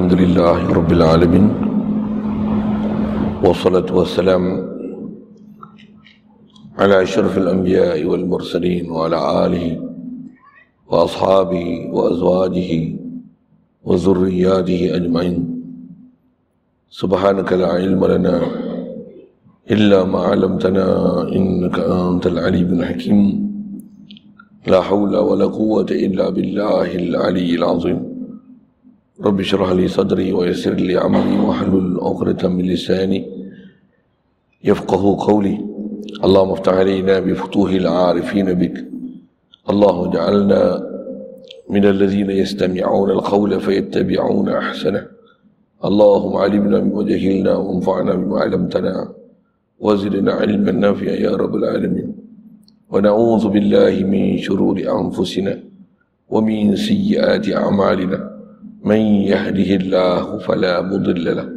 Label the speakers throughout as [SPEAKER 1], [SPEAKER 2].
[SPEAKER 1] الحمد لله رب العالمين والصلاة والسلام على أشرف الأنبياء والمرسلين وعلى آله وأصحابه وأزواجه وذرياته أجمعين. سبحانك لا علم لنا إلا ما علمتنا إنك أنت العليم الحكيم. لا حول ولا قوة إلا بالله العلي العظيم. رب اشرح لي صدري ويسر لي عمري واحلل عقدة من لساني يفقه قولي. اللهم افتح علينا بفتوح العارفين بك. الله اجعلنا من الذين يستمعون القول فيتبعون أحسنه. اللهم علمنا بما جهلنا وانفعنا بما علمتنا. وزدنا علما نافعا يا رب العالمين. ونعوذ بالله من شرور أنفسنا ومن سيئات أعمالنا. من يهده الله فلا مضل له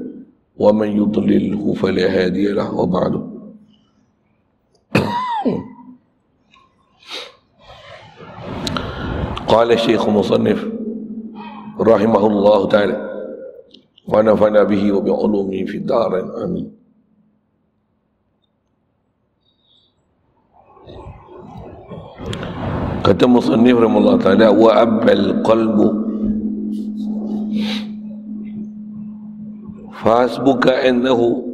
[SPEAKER 1] ومن يضلله فلا هادي له وبعد. قال الشيخ مصنف رحمه الله تعالى ونفعنا به وبعلومه في الدار آمين. Kata musannif rahimahullah taala wa abbal Fasbuka annahu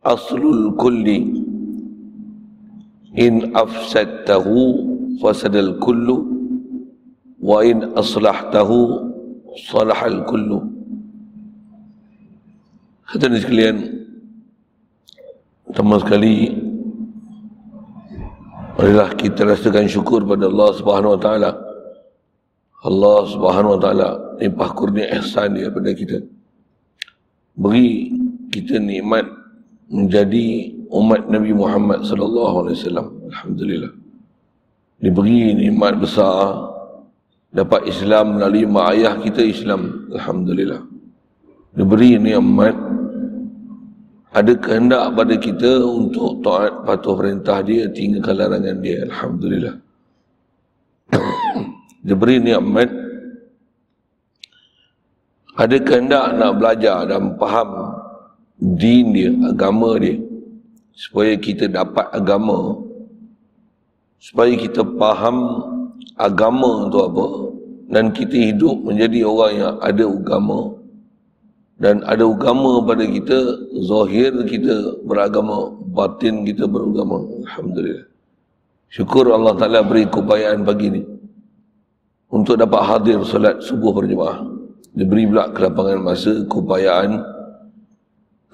[SPEAKER 1] aslul kulli in afsadtahu fasadal kullu wa in aslahtahu salahal kullu Hadirin sekalian teman sekali Marilah kita rasakan syukur pada Allah Subhanahu Wa Taala. Allah Subhanahu Wa Taala limpah kurnia ihsan dia pada kita beri kita nikmat menjadi umat Nabi Muhammad sallallahu alaihi wasallam. Alhamdulillah. Diberi nikmat besar dapat Islam melalui mak ayah kita Islam. Alhamdulillah. Diberi nikmat ada kehendak pada kita untuk taat patuh perintah dia tinggalkan larangan dia. Alhamdulillah. Diberi nikmat ada kehendak nak belajar dan faham din dia, agama dia supaya kita dapat agama. Supaya kita faham agama tu apa dan kita hidup menjadi orang yang ada agama. Dan ada agama pada kita zahir kita beragama batin kita beragama. Alhamdulillah. Syukur Allah Ta'ala beri keupayaan pagi ni untuk dapat hadir solat subuh berjemaah diberi pula kelapangan masa, keupayaan,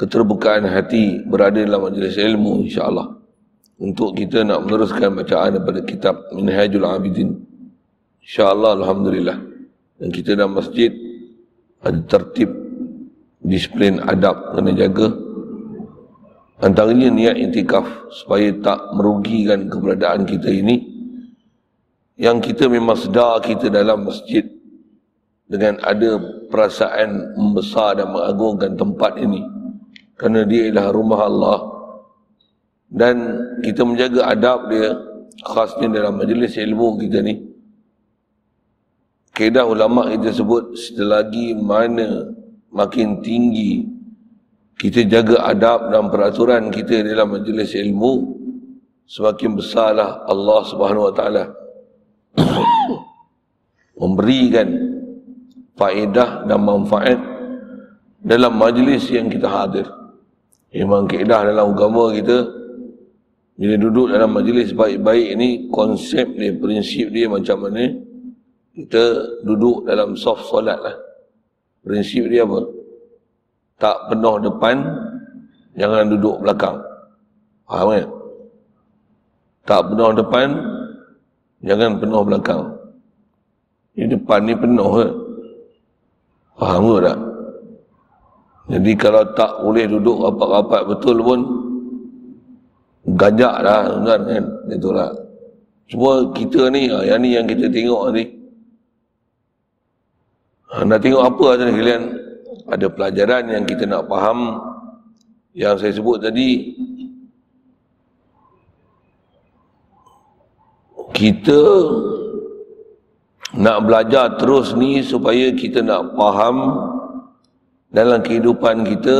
[SPEAKER 1] keterbukaan hati berada dalam majlis ilmu insyaAllah. Untuk kita nak meneruskan bacaan daripada kitab Minhajul Abidin. InsyaAllah Alhamdulillah. Dan kita dalam masjid ada tertib, disiplin adab kena jaga. Antaranya niat intikaf supaya tak merugikan keberadaan kita ini. Yang kita memang sedar kita dalam masjid dengan ada perasaan membesar dan mengagungkan tempat ini. Kerana dia ialah rumah Allah. Dan kita menjaga adab dia khasnya dalam majlis ilmu kita ni. Kedah ulama kita sebut selagi mana makin tinggi kita jaga adab dan peraturan kita dalam majlis ilmu semakin besarlah Allah Subhanahu Wa Taala memberikan faedah dan manfaat dalam majlis yang kita hadir. Memang keedah dalam agama kita, bila duduk dalam majlis baik-baik ini, konsep dia, prinsip dia macam mana, kita duduk dalam soft solat lah. Prinsip dia apa? Tak penuh depan, jangan duduk belakang. Faham kan? Tak penuh depan, jangan penuh belakang. Ini depan ni penuh kan? Faham ke tak? Jadi kalau tak boleh duduk rapat-rapat betul pun gajak lah kan, kan? Itulah. Cuma kita ni, ah, yang ni yang kita tengok ni. Ha, nak tengok apa ni kalian? Ada pelajaran yang kita nak faham yang saya sebut tadi. Kita nak belajar terus ni supaya kita nak faham dalam kehidupan kita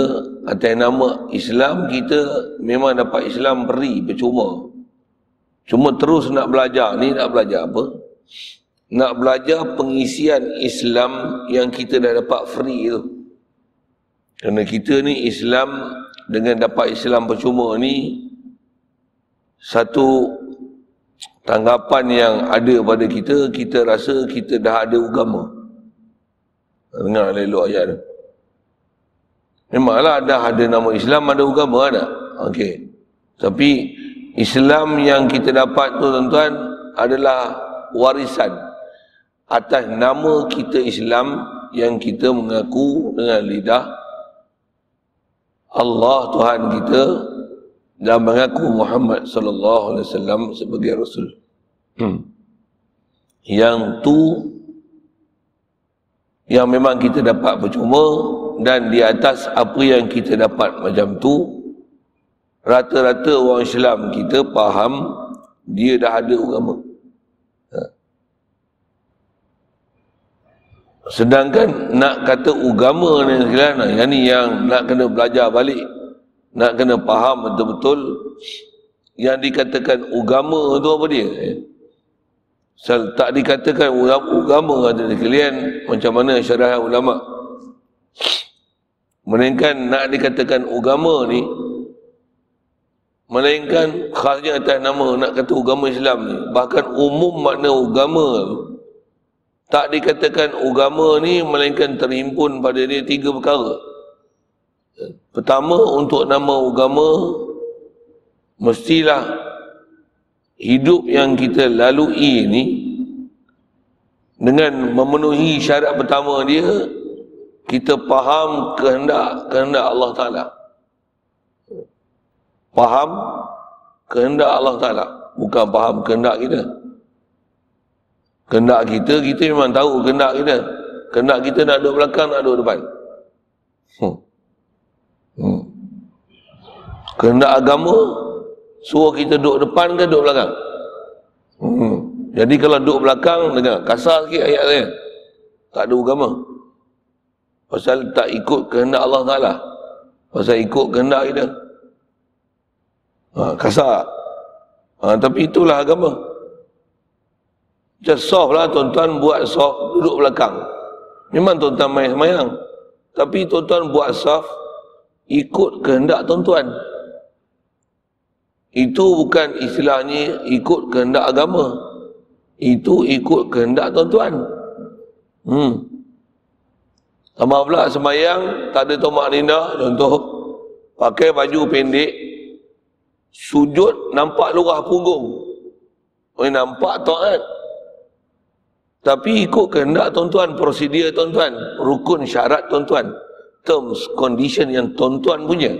[SPEAKER 1] atas nama Islam kita memang dapat Islam beri percuma. Cuma terus nak belajar ni nak belajar apa? Nak belajar pengisian Islam yang kita dah dapat free tu. Kerana kita ni Islam dengan dapat Islam percuma ni satu tanggapan yang ada pada kita kita rasa kita dah ada agama dengar elok ayat tu Memanglah dah ada nama Islam, ada agama ada. Okey. Tapi Islam yang kita dapat tu tuan-tuan adalah warisan atas nama kita Islam yang kita mengaku dengan lidah Allah Tuhan kita dan mengaku Muhammad sallallahu alaihi wasallam sebagai rasul. Hmm. Yang tu yang memang kita dapat percuma dan di atas apa yang kita dapat macam tu rata-rata orang Islam kita faham dia dah ada agama ha. sedangkan nak kata agama ni yang ni yang nak kena belajar balik nak kena faham betul-betul yang dikatakan agama tu apa dia Sel, tak dikatakan agama kata sekalian macam mana syarah ulama' Melainkan nak dikatakan agama ni Melainkan khasnya atas nama nak kata agama Islam ni Bahkan umum makna agama Tak dikatakan agama ni Melainkan terhimpun pada dia tiga perkara Pertama untuk nama agama Mestilah Hidup yang kita lalui ni Dengan memenuhi syarat pertama dia kita faham kehendak kehendak Allah Taala. Faham kehendak Allah Taala, bukan faham kehendak kita. Kehendak kita, kita memang tahu kehendak kita. Kehendak kita nak duduk belakang, nak duduk depan. Hmm. Kehendak agama, suruh kita duduk depan ke duduk belakang? Hmm. Jadi kalau duduk belakang, dengar kasar sikit ayat saya. Tak ada agama. Pasal tak ikut kehendak Allah Ta'ala. Pasal ikut kehendak kita. Ha, kasar. Ha, tapi itulah agama. Macam soft lah tuan-tuan buat soft duduk belakang. Memang tuan-tuan main semayang. Tapi tuan-tuan buat soft ikut kehendak tuan-tuan. Itu bukan istilahnya ikut kehendak agama. Itu ikut kehendak tuan-tuan. Hmm. Sama pula semayang, tak ada tomak nina, contoh, pakai baju pendek, sujud nampak lurah punggung. Oh, nampak taat. Tapi ikut kehendak tuan-tuan, prosedur tuan-tuan, rukun syarat tuan-tuan, terms, condition yang tuan-tuan punya.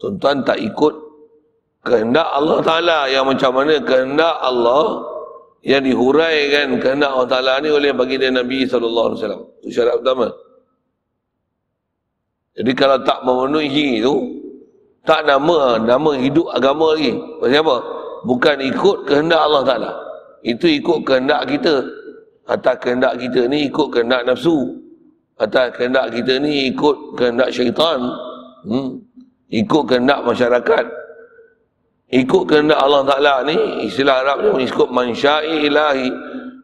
[SPEAKER 1] Tuan-tuan tak ikut kehendak Allah Ta'ala yang macam mana kehendak Allah yang dihuraikan kehendak Allah Ta'ala ni oleh baginda Nabi SAW. Itu syarat pertama. Jadi kalau tak memenuhi itu, tak nama, nama hidup agama lagi. Pasal apa? Bukan ikut kehendak Allah Ta'ala. Itu ikut kehendak kita. Atas kehendak kita ni ikut kehendak nafsu. Atas kehendak kita ni ikut kehendak syaitan. Hmm. Ikut kehendak masyarakat. Ikut kehendak Allah Ta'ala ni, istilah Arabnya ikut mansya'i ilahi.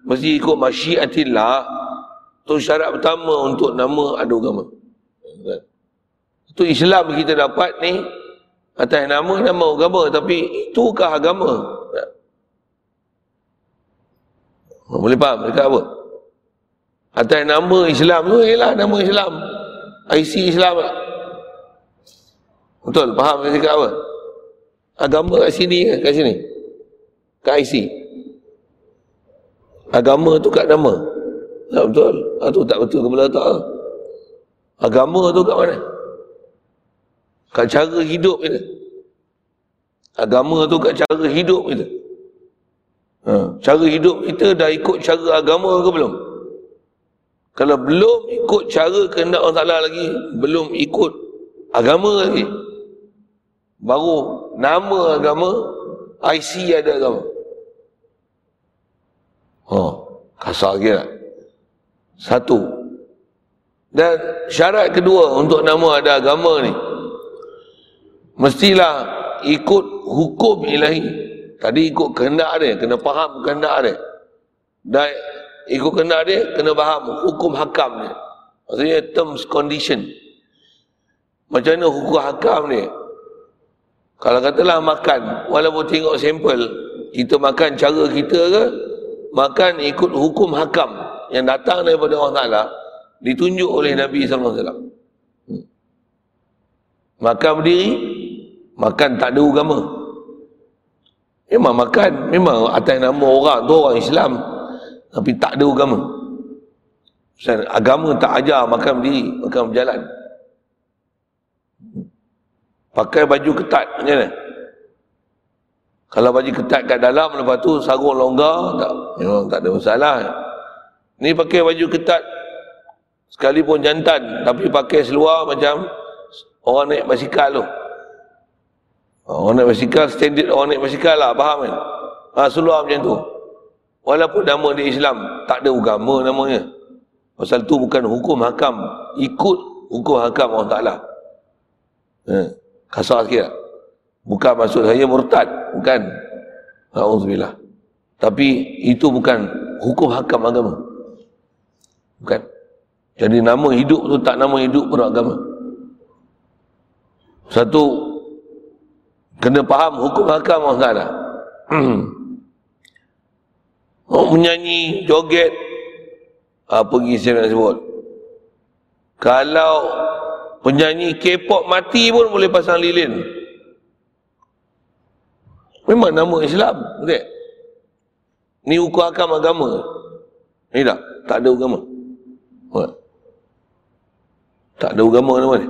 [SPEAKER 1] Mesti ikut masyiatillah. Itu syarat pertama untuk nama ada agama. Itu Islam kita dapat ni atas nama nama agama tapi itukah agama? Boleh faham dekat apa? Atas nama Islam tu ialah nama Islam. IC Islam. Betul, faham cakap apa? Agama kat sini ke? Kat sini? Kat IC? Agama tu kat nama? Tak betul? Ah, tu tak betul kepala tak? Agama tu kat mana? Kat cara hidup kita. Agama tu kat cara hidup kita. Ha, cara hidup kita dah ikut cara agama ke belum? Kalau belum ikut cara kehendak Allah Ta'ala lagi, belum ikut agama lagi. Baru nama agama, IC ada agama. Ha, kasar lagi tak? Satu. Dan syarat kedua untuk nama ada agama ni mestilah ikut hukum ilahi. Tadi ikut kehendak dia, kena faham kehendak dia. Dan ikut kehendak dia, kena faham hukum hakam dia. Maksudnya terms condition. Macam mana hukum hakam ni? Kalau katalah makan, walaupun tengok sampel, kita makan cara kita ke, makan ikut hukum hakam yang datang daripada Allah Ta'ala, ditunjuk oleh Nabi SAW. Hmm. Makan berdiri, makan tak ada agama. Memang makan, memang atas nama orang tu orang Islam. Tapi tak ada agama. Agama tak ajar makan berdiri, makan berjalan. Pakai baju ketat macam mana? Kalau baju ketat kat dalam lepas tu sarung longgar tak memang tak ada masalah. Ni pakai baju ketat Sekalipun jantan tapi pakai seluar macam orang naik basikal tu. Orang naik basikal standard orang naik basikal lah faham kan? Ha, seluar macam tu. Walaupun nama di Islam tak ada agama namanya. Pasal tu bukan hukum hakam. Ikut hukum hakam Allah Ta'ala. Ha, kasar sikit? Bukan maksud saya murtad. Bukan. Alhamdulillah. Tapi itu bukan hukum hakam agama. Bukan. Jadi nama hidup tu tak nama hidup beragama. Satu, kena faham hukum hakam Ta'ala. oh, menyanyi, joget, apa lagi saya nak sebut. Kalau penyanyi K-pop mati pun boleh pasang lilin. Memang nama Islam. Okay? Ni hukum hakam agama. Ni tak? Tak ada agama. What? Tak ada agama nama ni.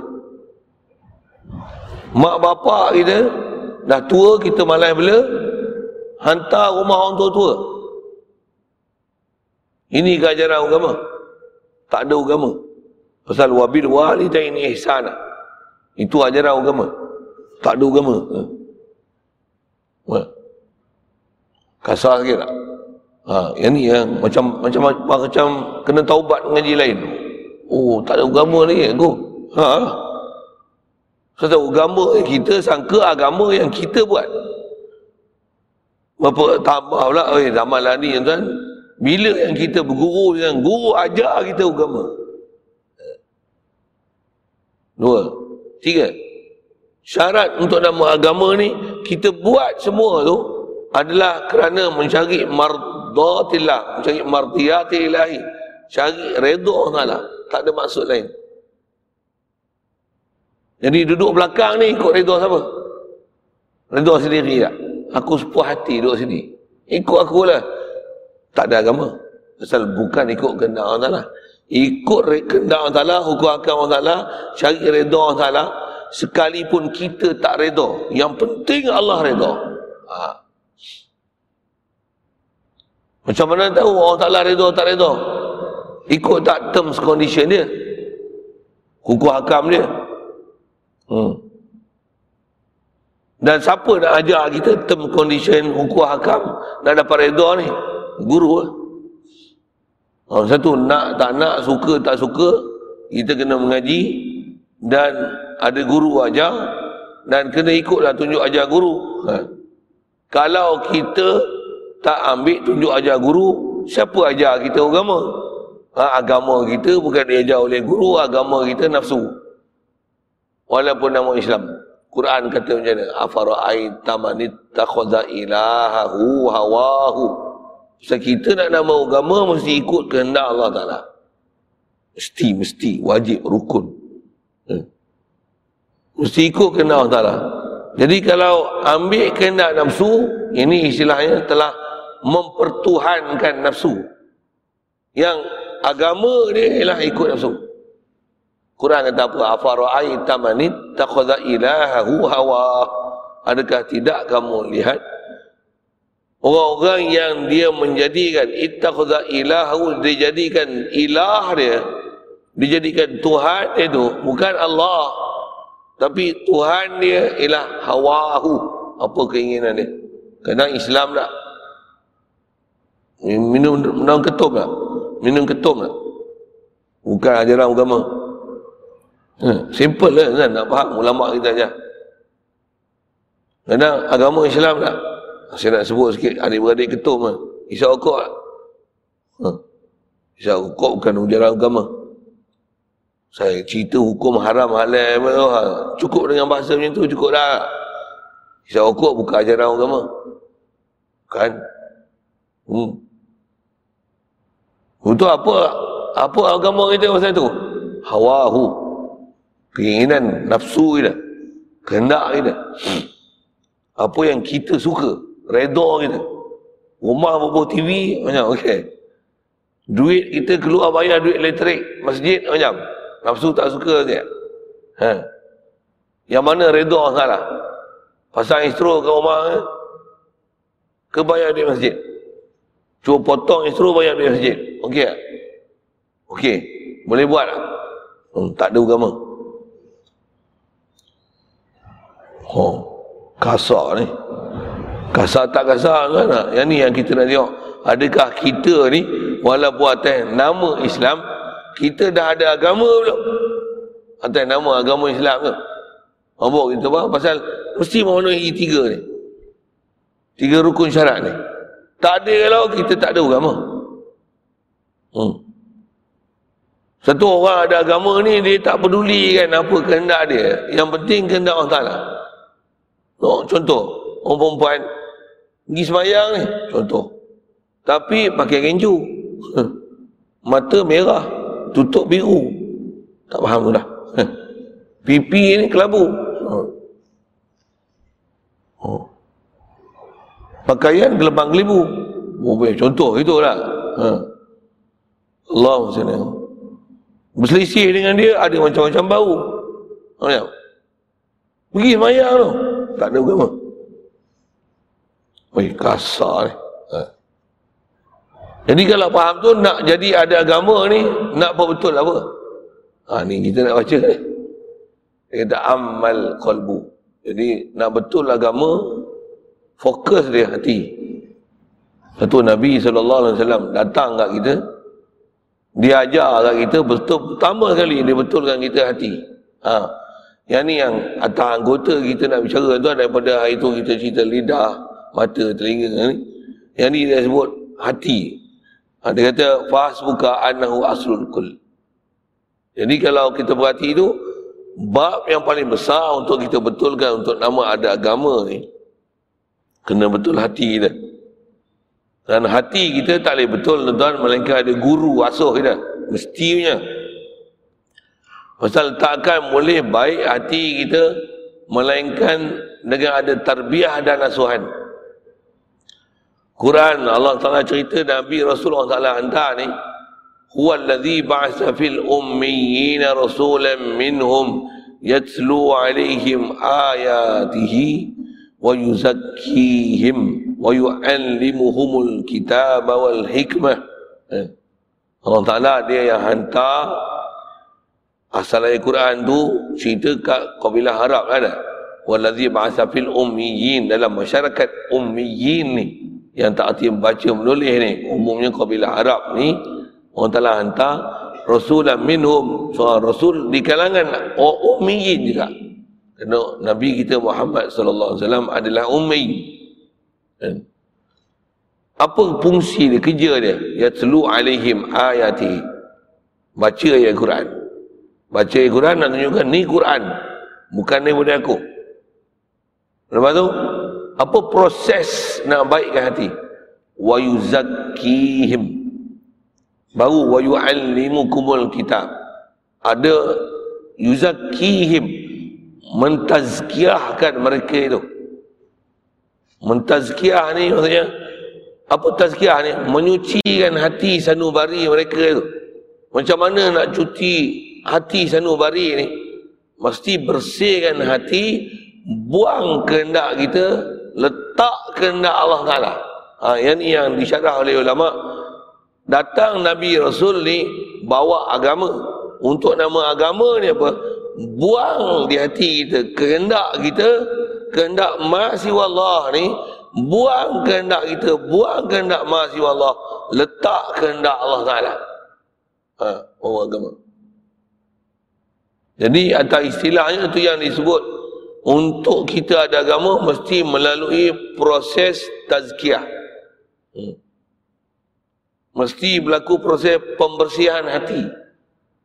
[SPEAKER 1] Mak bapak kita dah tua kita malai bela hantar rumah orang tua-tua. Ini keajaran agama. Tak ada agama. Pasal wabil walidain ihsana. Itu ajaran agama. Tak ada agama. Ha. Kasar sikit tak? Ha, yang ni yang macam macam macam kena taubat mengaji lain. Oh, tak ada agama ni aku. Ha. Sebab agama kita sangka agama yang kita buat. Bapa tambah pula, oi zaman lah ni tuan. Bila yang kita berguru dengan guru ajar kita agama. Dua. Tiga. Syarat untuk nama agama ni kita buat semua tu adalah kerana mencari mardatillah, mencari mardiyati ilahi, cari redha Allah tak ada maksud lain. Jadi duduk belakang ni ikut redha siapa? Redha sendiri tak? Aku sepuh hati duduk sini. Ikut aku lah. Tak ada agama. Pasal bukan ikut kehendak Allah Ta'ala. Ikut kehendak Allah Ta'ala, hukum akal Allah Ta'ala, cari redha Allah Ta'ala. Sekalipun kita tak redha. Yang penting Allah redha. Ha. Macam mana tahu Allah Ta'ala redha tak redha? Ikut tak terms condition dia? Hukum hakam dia. Hmm. Dan siapa nak ajar kita term condition hukum hakam nak dapat redha ni? Guru lah. Oh, satu, nak tak nak, suka tak suka, kita kena mengaji dan ada guru ajar dan kena ikutlah tunjuk ajar guru. Ha. Kalau kita tak ambil tunjuk ajar guru, siapa ajar kita agama? ha, agama kita bukan diajar oleh guru agama kita nafsu walaupun nama Islam Quran kata macam mana afara'aita man ittakhadha ilahahu hawahu so, kita nak nama agama mesti ikut kehendak Allah Taala mesti mesti wajib rukun hmm. mesti ikut kehendak Allah Taala jadi kalau ambil kehendak nafsu ini istilahnya telah mempertuhankan nafsu yang agama dia ialah ikut nafsu. Quran kata apa? Afara'aita man ittakhadha ilahahu hawa. Adakah tidak kamu lihat orang-orang yang dia menjadikan ittakhadha ilahahu dijadikan ilah dia dijadikan Tuhan itu bukan Allah tapi Tuhan dia ialah hawahu apa keinginan dia kadang Islam tak minum minum ketum tak minum ketum tak? Bukan ajaran agama. Hmm, simple lah kan nak faham ulama kita aja. Kadang agama Islam tak? Saya nak sebut sikit adik-beradik ketum lah. Isyak okok lah. Hmm. Isyak okok bukan ajaran agama. Saya cerita hukum haram halal cukup dengan bahasa macam tu cukup dah. Isyak okok bukan ajaran agama. Kan? Hmm. Untuk apa? Apa agama kita pasal tu? Hawahu. Keinginan nafsu kita. Kehendak kita. Apa yang kita suka. Redha kita. Rumah berapa TV macam okey. Duit kita keluar bayar duit elektrik masjid macam. Nafsu tak suka dia. Ha. Yang mana redha salah? Pasang istro ke rumah ke? Ke bayar duit masjid? Cuba potong istro bayar duit masjid. Okey tak? Okey. Boleh buat tak? Hmm, tak ada agama. Oh, kasar ni. Kasar tak kasar kan? Yang ni yang kita nak tengok. Adakah kita ni, walaupun atas nama Islam, kita dah ada agama belum? Atas nama agama Islam tu. Apa kita faham? Pasal mesti memenuhi tiga ni. Tiga rukun syarat ni. Tak ada kalau kita tak ada agama. Hmm. Satu orang ada agama ni, dia tak peduli kan apa kehendak dia. Yang penting kehendak Allah Ta'ala. Oh, contoh, orang perempuan pergi semayang ni, contoh. Tapi pakai kenju. Mata merah, tutup biru. Tak faham tu dah. Pipi ni kelabu. Oh. Pakaian gelembang gelibu. Oh, contoh itulah. Ha. Allah SWT. Berselisih dengan dia, ada macam-macam bau. Pergi semayang tu. Tak ada agama. Wih, kasar. Ha. Jadi kalau faham tu, nak jadi ada agama ni, nak apa betul apa? Ha, ni kita nak baca ni. Dia kata amal qalbu. Jadi nak betul agama, fokus dia hati. Satu Nabi SAW datang kat kita, dia ajar kat kita betul pertama sekali dia betulkan kita hati. Ha. Yang ni yang atas anggota kita nak bicara tu daripada hari tu kita cerita lidah, mata, telinga ni. Yang ni dia sebut hati. Ha, dia kata fas buka anahu aslul kul. Jadi kalau kita berhati tu bab yang paling besar untuk kita betulkan untuk nama ada agama ni kena betul hati kita. Dan hati kita tak boleh betul tuan-tuan melainkan ada guru asuh kita. Mestinya. Pasal takkan boleh baik hati kita melainkan dengan ada tarbiyah dan asuhan. Quran Allah Taala cerita Nabi Rasulullah Taala hantar ni huwa alladhi ba'atha fil ummiyin rasulan minhum yatlu alaihim ayatihi wa yuzakkihim wa yu'allimuhumul kitaba wal hikmah eh. Allah Ta'ala dia yang hantar asal ayat Quran tu cerita kat kabilah Arab ada waladhi ba'asa fil ummiyin dalam masyarakat ummiyin ni yang tak arti baca menulis ni umumnya kabilah Arab ni Allah Ta'ala hantar rasulan minhum seorang rasul di kalangan ummiyin juga kerana Nabi kita Muhammad sallallahu alaihi wasallam adalah ummi Kan? Apa fungsi dia, kerja dia? Ya telu alaihim ayati. Baca ayat Quran. Baca ayat Quran nak tunjukkan ni Quran. Bukan ni daripada aku. Lepas tu, apa proses nak baikkan hati? Wa yuzakkihim. Baru wa yu'allimukumul kitab. Ada yuzakkihim. Mentazkiahkan mereka itu. Mentazkiah ni maksudnya apa tazkiah ni? Menyucikan hati sanubari mereka itu. Macam mana nak cuci hati sanubari ni? Mesti bersihkan hati, buang kehendak kita, letak kehendak Allah Ta'ala. Ha, yang ni yang disyarah oleh ulama. Datang Nabi Rasul ni bawa agama. Untuk nama agama ni apa? Buang di hati kita kehendak kita kehendak masih Allah ni buang kehendak kita buang kehendak masih Allah letak kehendak Allah Taala Ha, bawa agama. Jadi atas istilahnya tu yang disebut untuk kita ada agama mesti melalui proses tazkiyah. Hmm. Mesti berlaku proses pembersihan hati.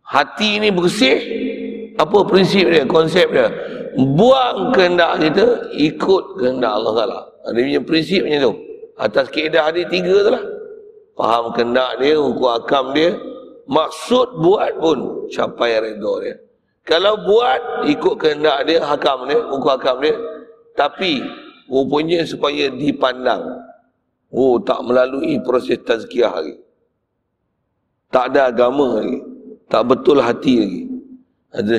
[SPEAKER 1] Hati ini bersih. Apa prinsip dia, konsep dia? Buang kehendak kita, ikut kehendak Allah Ta'ala. Dia punya prinsipnya tu. Atas keedah hadis tiga tu lah. Faham kehendak dia, hukum akam dia. Maksud buat pun capai redha dia. Kalau buat, ikut kehendak dia, hakam dia, hukum akam dia. Tapi, rupanya supaya dipandang. Oh, tak melalui proses tazkiyah lagi. Tak ada agama lagi. Tak betul hati lagi. Ada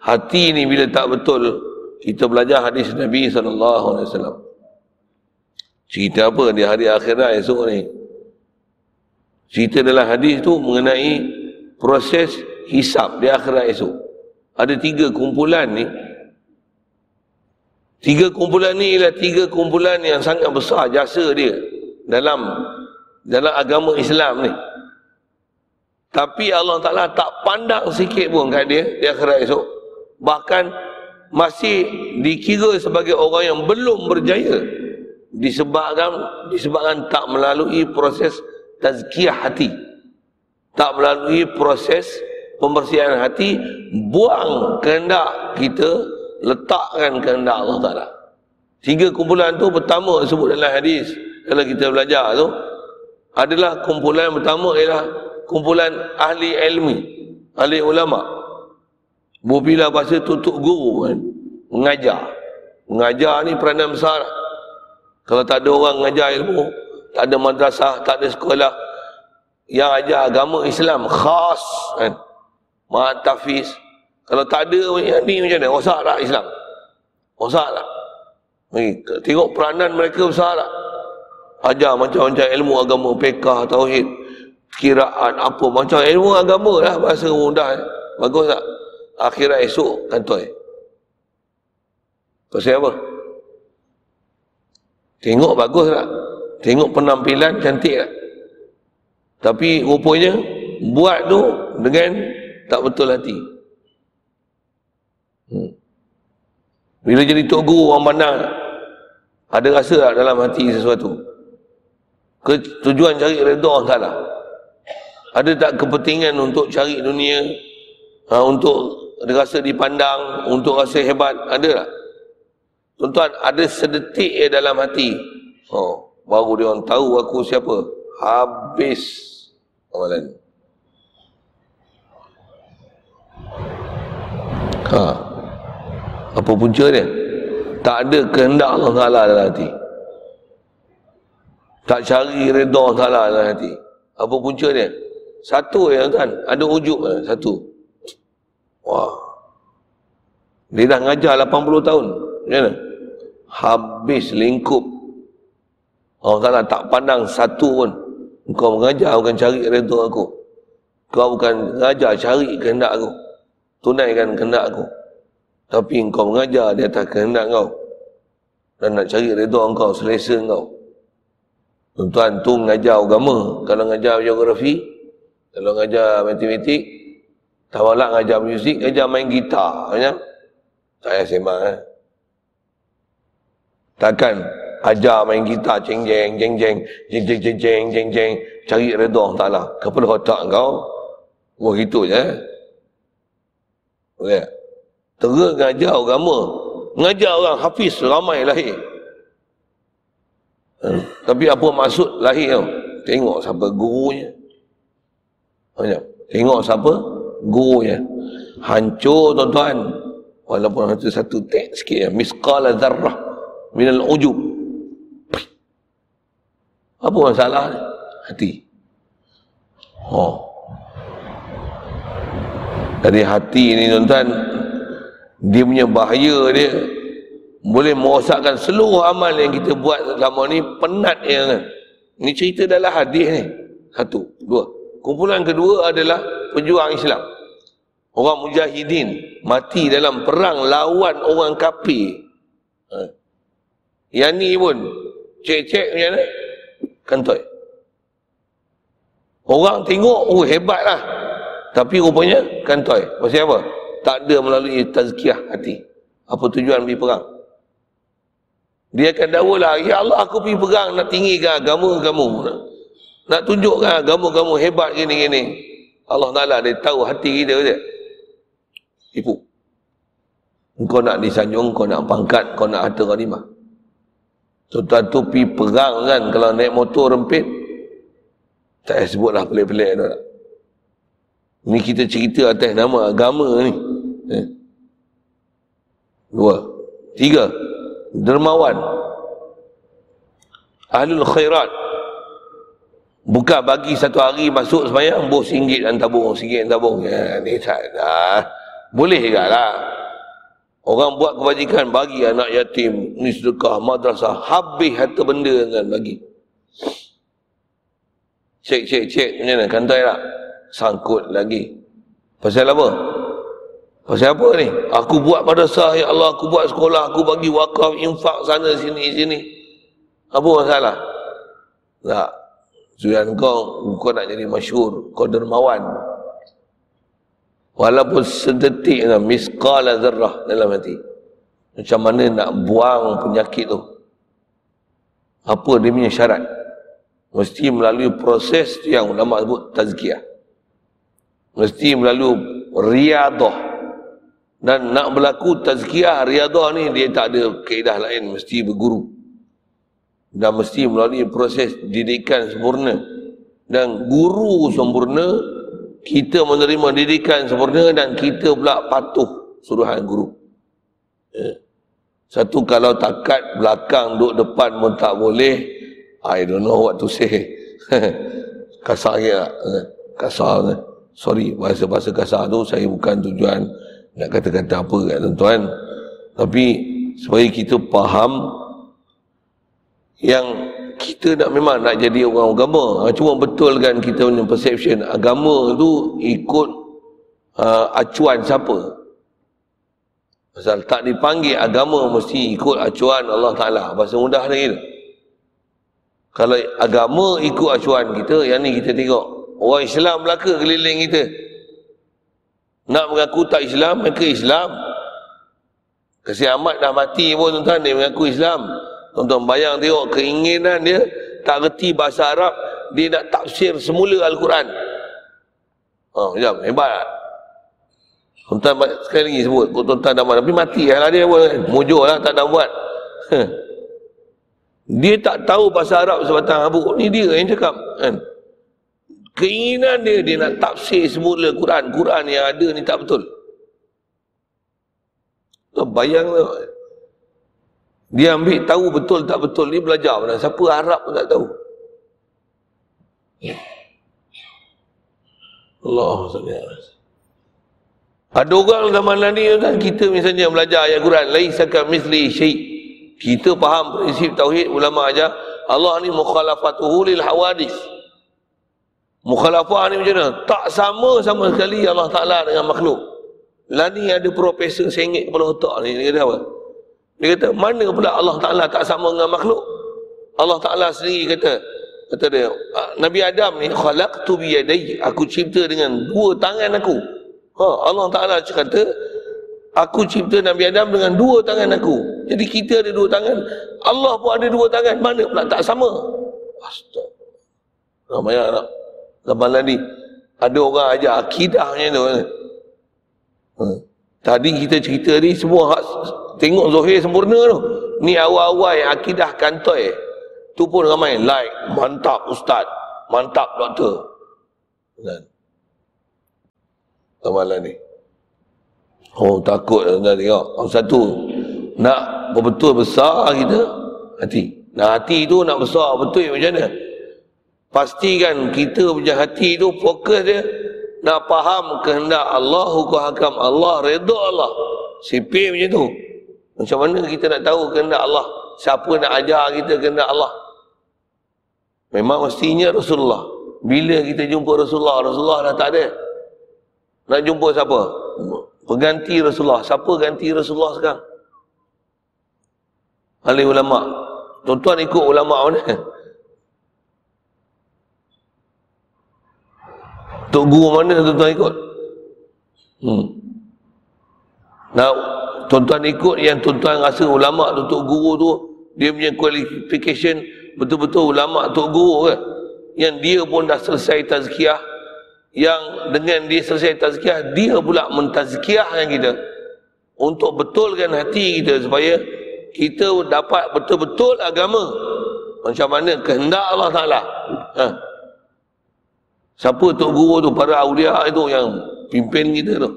[SPEAKER 1] hati ni bila tak betul, kita belajar hadis Nabi SAW. Cerita apa di hari akhirat esok ni? Cerita dalam hadis tu mengenai proses hisap di akhirat esok. Ada tiga kumpulan ni Tiga kumpulan ni ialah tiga kumpulan yang sangat besar jasa dia dalam dalam agama Islam ni. Tapi Allah Ta'ala tak pandang sikit pun kat dia di akhirat esok. Bahkan masih dikira sebagai orang yang belum berjaya disebabkan disebabkan tak melalui proses tazkiyah hati. Tak melalui proses pembersihan hati, buang kehendak kita letakkan kehendak Allah Ta'ala. Tiga kumpulan tu pertama sebut dalam hadis. Kalau kita belajar tu. Adalah kumpulan yang pertama ialah kumpulan ahli ilmi. Ahli ulama. Bila bahasa tutup guru kan. Mengajar. Mengajar ni peranan besar. Kalau tak ada orang mengajar ilmu. Tak ada madrasah, tak ada sekolah. Yang ajar agama Islam khas kan. Ma'at tafiz. Kalau tak ada yang ni macam mana? Rosak tak Islam? Rosak tak? Tengok peranan mereka besar tak? Ajar macam-macam ilmu agama, pekah, tauhid, kiraan, apa. Macam ilmu agama lah, bahasa mudah. Eh. Bagus tak? Akhirat esok, kantoi. Pasal apa? Tengok bagus tak? Tengok penampilan cantik tak? Tapi rupanya, buat tu dengan tak betul hati. Hmm. Bila jadi tok guru orang pandang ada rasa tak dalam hati sesuatu? Ke tujuan cari redha Allah Taala. Ada tak kepentingan untuk cari dunia? Ha, untuk rasa dipandang, untuk rasa hebat, ada tak? Tuan-tuan, ada sedetik ya dalam hati. Oh, baru dia orang tahu aku siapa. Habis amalan. Ha. Apa punca dia? Tak ada kehendak Allah Ta'ala dalam hati. Tak cari redha Allah Ta'ala dalam hati. Apa punca dia? Satu ya kan? Ada ujub satu. Wah. Dia dah ngajar 80 tahun. Macam Habis lingkup. Allah Ta'ala tak pandang satu pun. Kau mengajar bukan cari redha aku. Kau bukan mengajar cari kehendak aku. Tunaikan kehendak aku. Tapi engkau mengajar di atas kehendak kau. Dan nak cari redha engkau, selesa engkau. Tuan-tuan tu mengajar agama. Kalau mengajar geografi, kalau mengajar matematik, tak malah mengajar muzik, mengajar main gitar. Macam? Saya sembang. Eh? Takkan ajar main gitar, ceng jeng, jeng jeng, jeng jeng jeng jeng jeng jeng, cari redha taklah. Kepala otak kau, wah gitu je. Eh? Boleh? Terus ngajar agama. Ngajar orang hafiz ramai lahir. Hmm. Tapi apa maksud lahir tu? Tengok siapa gurunya. Banyak. Tengok siapa gurunya. Hancur tuan-tuan. Walaupun itu satu tek sikit ya. Misqala zarrah minal ujub. Apa masalah Hati. Oh. Dari hati ni tuan-tuan dia punya bahaya dia boleh merosakkan seluruh amal yang kita buat selama ni penat ya ni cerita dalam hadis ni. Satu dua. Kumpulan kedua adalah pejuang Islam. Orang mujahidin mati dalam perang lawan orang kafir. Ha. yang ni pun cek-cek macam mana? Kantoi Orang tengok, oh hebat lah. Tapi rupanya kantoi. Pasal apa? Tak ada melalui tazkiyah hati. Apa tujuan pergi perang? Dia akan dakwa lah, Ya Allah aku pergi perang nak tinggikan agama kamu. Nak tunjukkan agama kamu hebat gini-gini. Allah Ta'ala dia tahu hati kita je. Tipu. Kau nak disanjung, kau nak pangkat, kau nak harta ghanimah. Tuan-tuan tu pergi perang kan, kalau naik motor rempit, tak payah sebutlah pelik-pelik tu. Ni kita cerita atas nama agama ni. Eh. Dua. Tiga. Dermawan. Ahlul khairat. Bukan bagi satu hari masuk semayang, boh singgit dan tabung, singgit dan tabung. Ya, ni tak dah. Boleh juga lah. Orang buat kebajikan bagi anak yatim, ni sedekah, madrasah, habis harta benda kan bagi. Cek, cek, cek, macam mana? Kantai tak? Sangkut lagi. Pasal apa? Pasal apa ni? Aku buat madrasah, ya Allah, aku buat sekolah, aku bagi wakaf, infak sana, sini, sini. Apa masalah? Tak. Sudah kau, kau nak jadi masyur, kau dermawan. Walaupun sedetik lah, miskala zarrah dalam hati. Macam mana nak buang penyakit tu? Apa dia punya syarat? Mesti melalui proses yang ulama sebut tazkiyah. Mesti melalui riadah. Dan nak berlaku tazkiyah, riadah ni dia tak ada keedah lain. Mesti berguru dan mesti melalui proses didikan sempurna dan guru sempurna kita menerima didikan sempurna dan kita pula patuh suruhan guru ya. satu kalau takat belakang duduk depan pun tak boleh I don't know what to say kasar ya kasar sorry bahasa-bahasa kasar tu saya bukan tujuan nak kata-kata apa kat tuan-tuan. Tapi supaya kita faham yang kita nak memang nak jadi orang agama. Ha, cuma betul kan kita punya perception agama tu ikut uh, acuan siapa? Pasal tak dipanggil agama mesti ikut acuan Allah Ta'ala. Bahasa mudah lagi tu kalau agama ikut acuan kita yang ni kita tengok orang Islam belaka keliling kita nak mengaku tak Islam mereka Islam Kasih Ahmad dah mati pun tuan-tuan dia mengaku Islam Tuan-tuan bayang tengok keinginan dia tak reti bahasa Arab, dia nak tafsir semula Al-Quran. Oh, jam, hebat tak? Tuan-tuan sekali lagi sebut, tuan-tuan dah tapi mati lah dia pun. Mujur lah, tak nak buat. dia tak tahu bahasa Arab sebatang habuk. Ni dia yang cakap. Kan? Keinginan dia, dia nak tafsir semula Quran. Quran yang ada ni tak betul. Tuan bayang tu. Dia ambil tahu betul tak betul ni belajar mana. Siapa Arab pun tak tahu. Allah Ada orang zaman ni kan kita misalnya belajar ayat Quran. Laisaka misli syai' Kita faham prinsip tauhid ulama aja. Allah ni mukhalafatuhu lil hawadis. Mukhalafah ni macam mana? Tak sama sama sekali Allah Ta'ala dengan makhluk. Lah ni ada profesor sengit kepala otak ni. Dia kata apa? Dia kata, mana pula Allah Ta'ala tak sama dengan makhluk? Allah Ta'ala sendiri kata, kata dia, ah, Nabi Adam ni, khalaqtu biyadai, aku cipta dengan dua tangan aku. Ha, Allah Ta'ala kata, aku cipta Nabi Adam dengan dua tangan aku. Jadi kita ada dua tangan, Allah pun ada dua tangan, mana pula tak sama? Astagfirullah. Ha, banyak tak? Zaman ni, ada orang ajar akidahnya tu. Ha. Tadi kita cerita ni, semua hak Tengok Zohir sempurna tu. Ni awal-awal yang akidah kantoi. Tu pun ramai like. Mantap ustaz. Mantap doktor. Dan. Amalan ni. Oh takut dah tengok. Satu. Nak betul besar kita. Hati. Nak hati tu nak besar betul macam mana? Pastikan kita punya hati tu fokus dia. Nak faham kehendak Allah, hukum hakam Allah, redha Allah. Sipir macam tu. Macam mana kita nak tahu kehendak Allah? Siapa nak ajar kita kehendak Allah? Memang mestinya Rasulullah. Bila kita jumpa Rasulullah, Rasulullah dah tak ada. Nak jumpa siapa? Pengganti Rasulullah. Siapa ganti Rasulullah sekarang? Ahli ulama. Tuan-tuan ikut ulama mana? Tok guru mana tuan-tuan ikut? Hmm. Nah, tuan-tuan ikut yang tuan-tuan rasa ulama tu tok guru tu dia punya qualification betul-betul ulama tok guru ke? Yang dia pun dah selesai tazkiyah yang dengan dia selesai tazkiyah dia pula mentazkiyahkan kita untuk betulkan hati kita supaya kita dapat betul-betul agama macam mana kehendak Allah Ta'ala ha. Siapa tok guru tu para awliya itu yang pimpin kita tu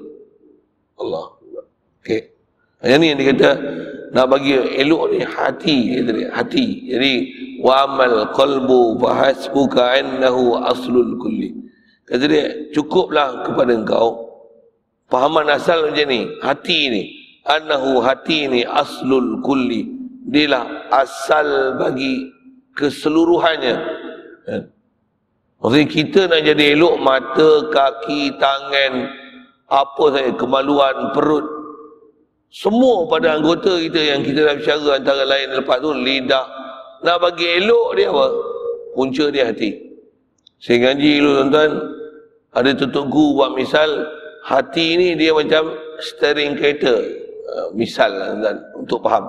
[SPEAKER 1] Allah okay. Yang ni yang dia kata nak bagi elok ni hati dia hati. Jadi wa amal qalbu fa hasbuka annahu aslul kulli. Kata dia cukuplah kepada engkau pahaman asal macam ni, hati ni. Annahu hati ni aslul kulli. Dialah asal bagi keseluruhannya. Ya. Maksudnya kita nak jadi elok mata, kaki, tangan, apa saja, kemaluan, perut, semua pada anggota kita yang kita dah bicara antara lain lepas tu lidah. Nak bagi elok dia apa? Punca dia hati. Saya ngaji dulu tuan-tuan. Ada tutup guru buat misal. Hati ni dia macam steering kereta. Uh, misal lah tuan untuk faham.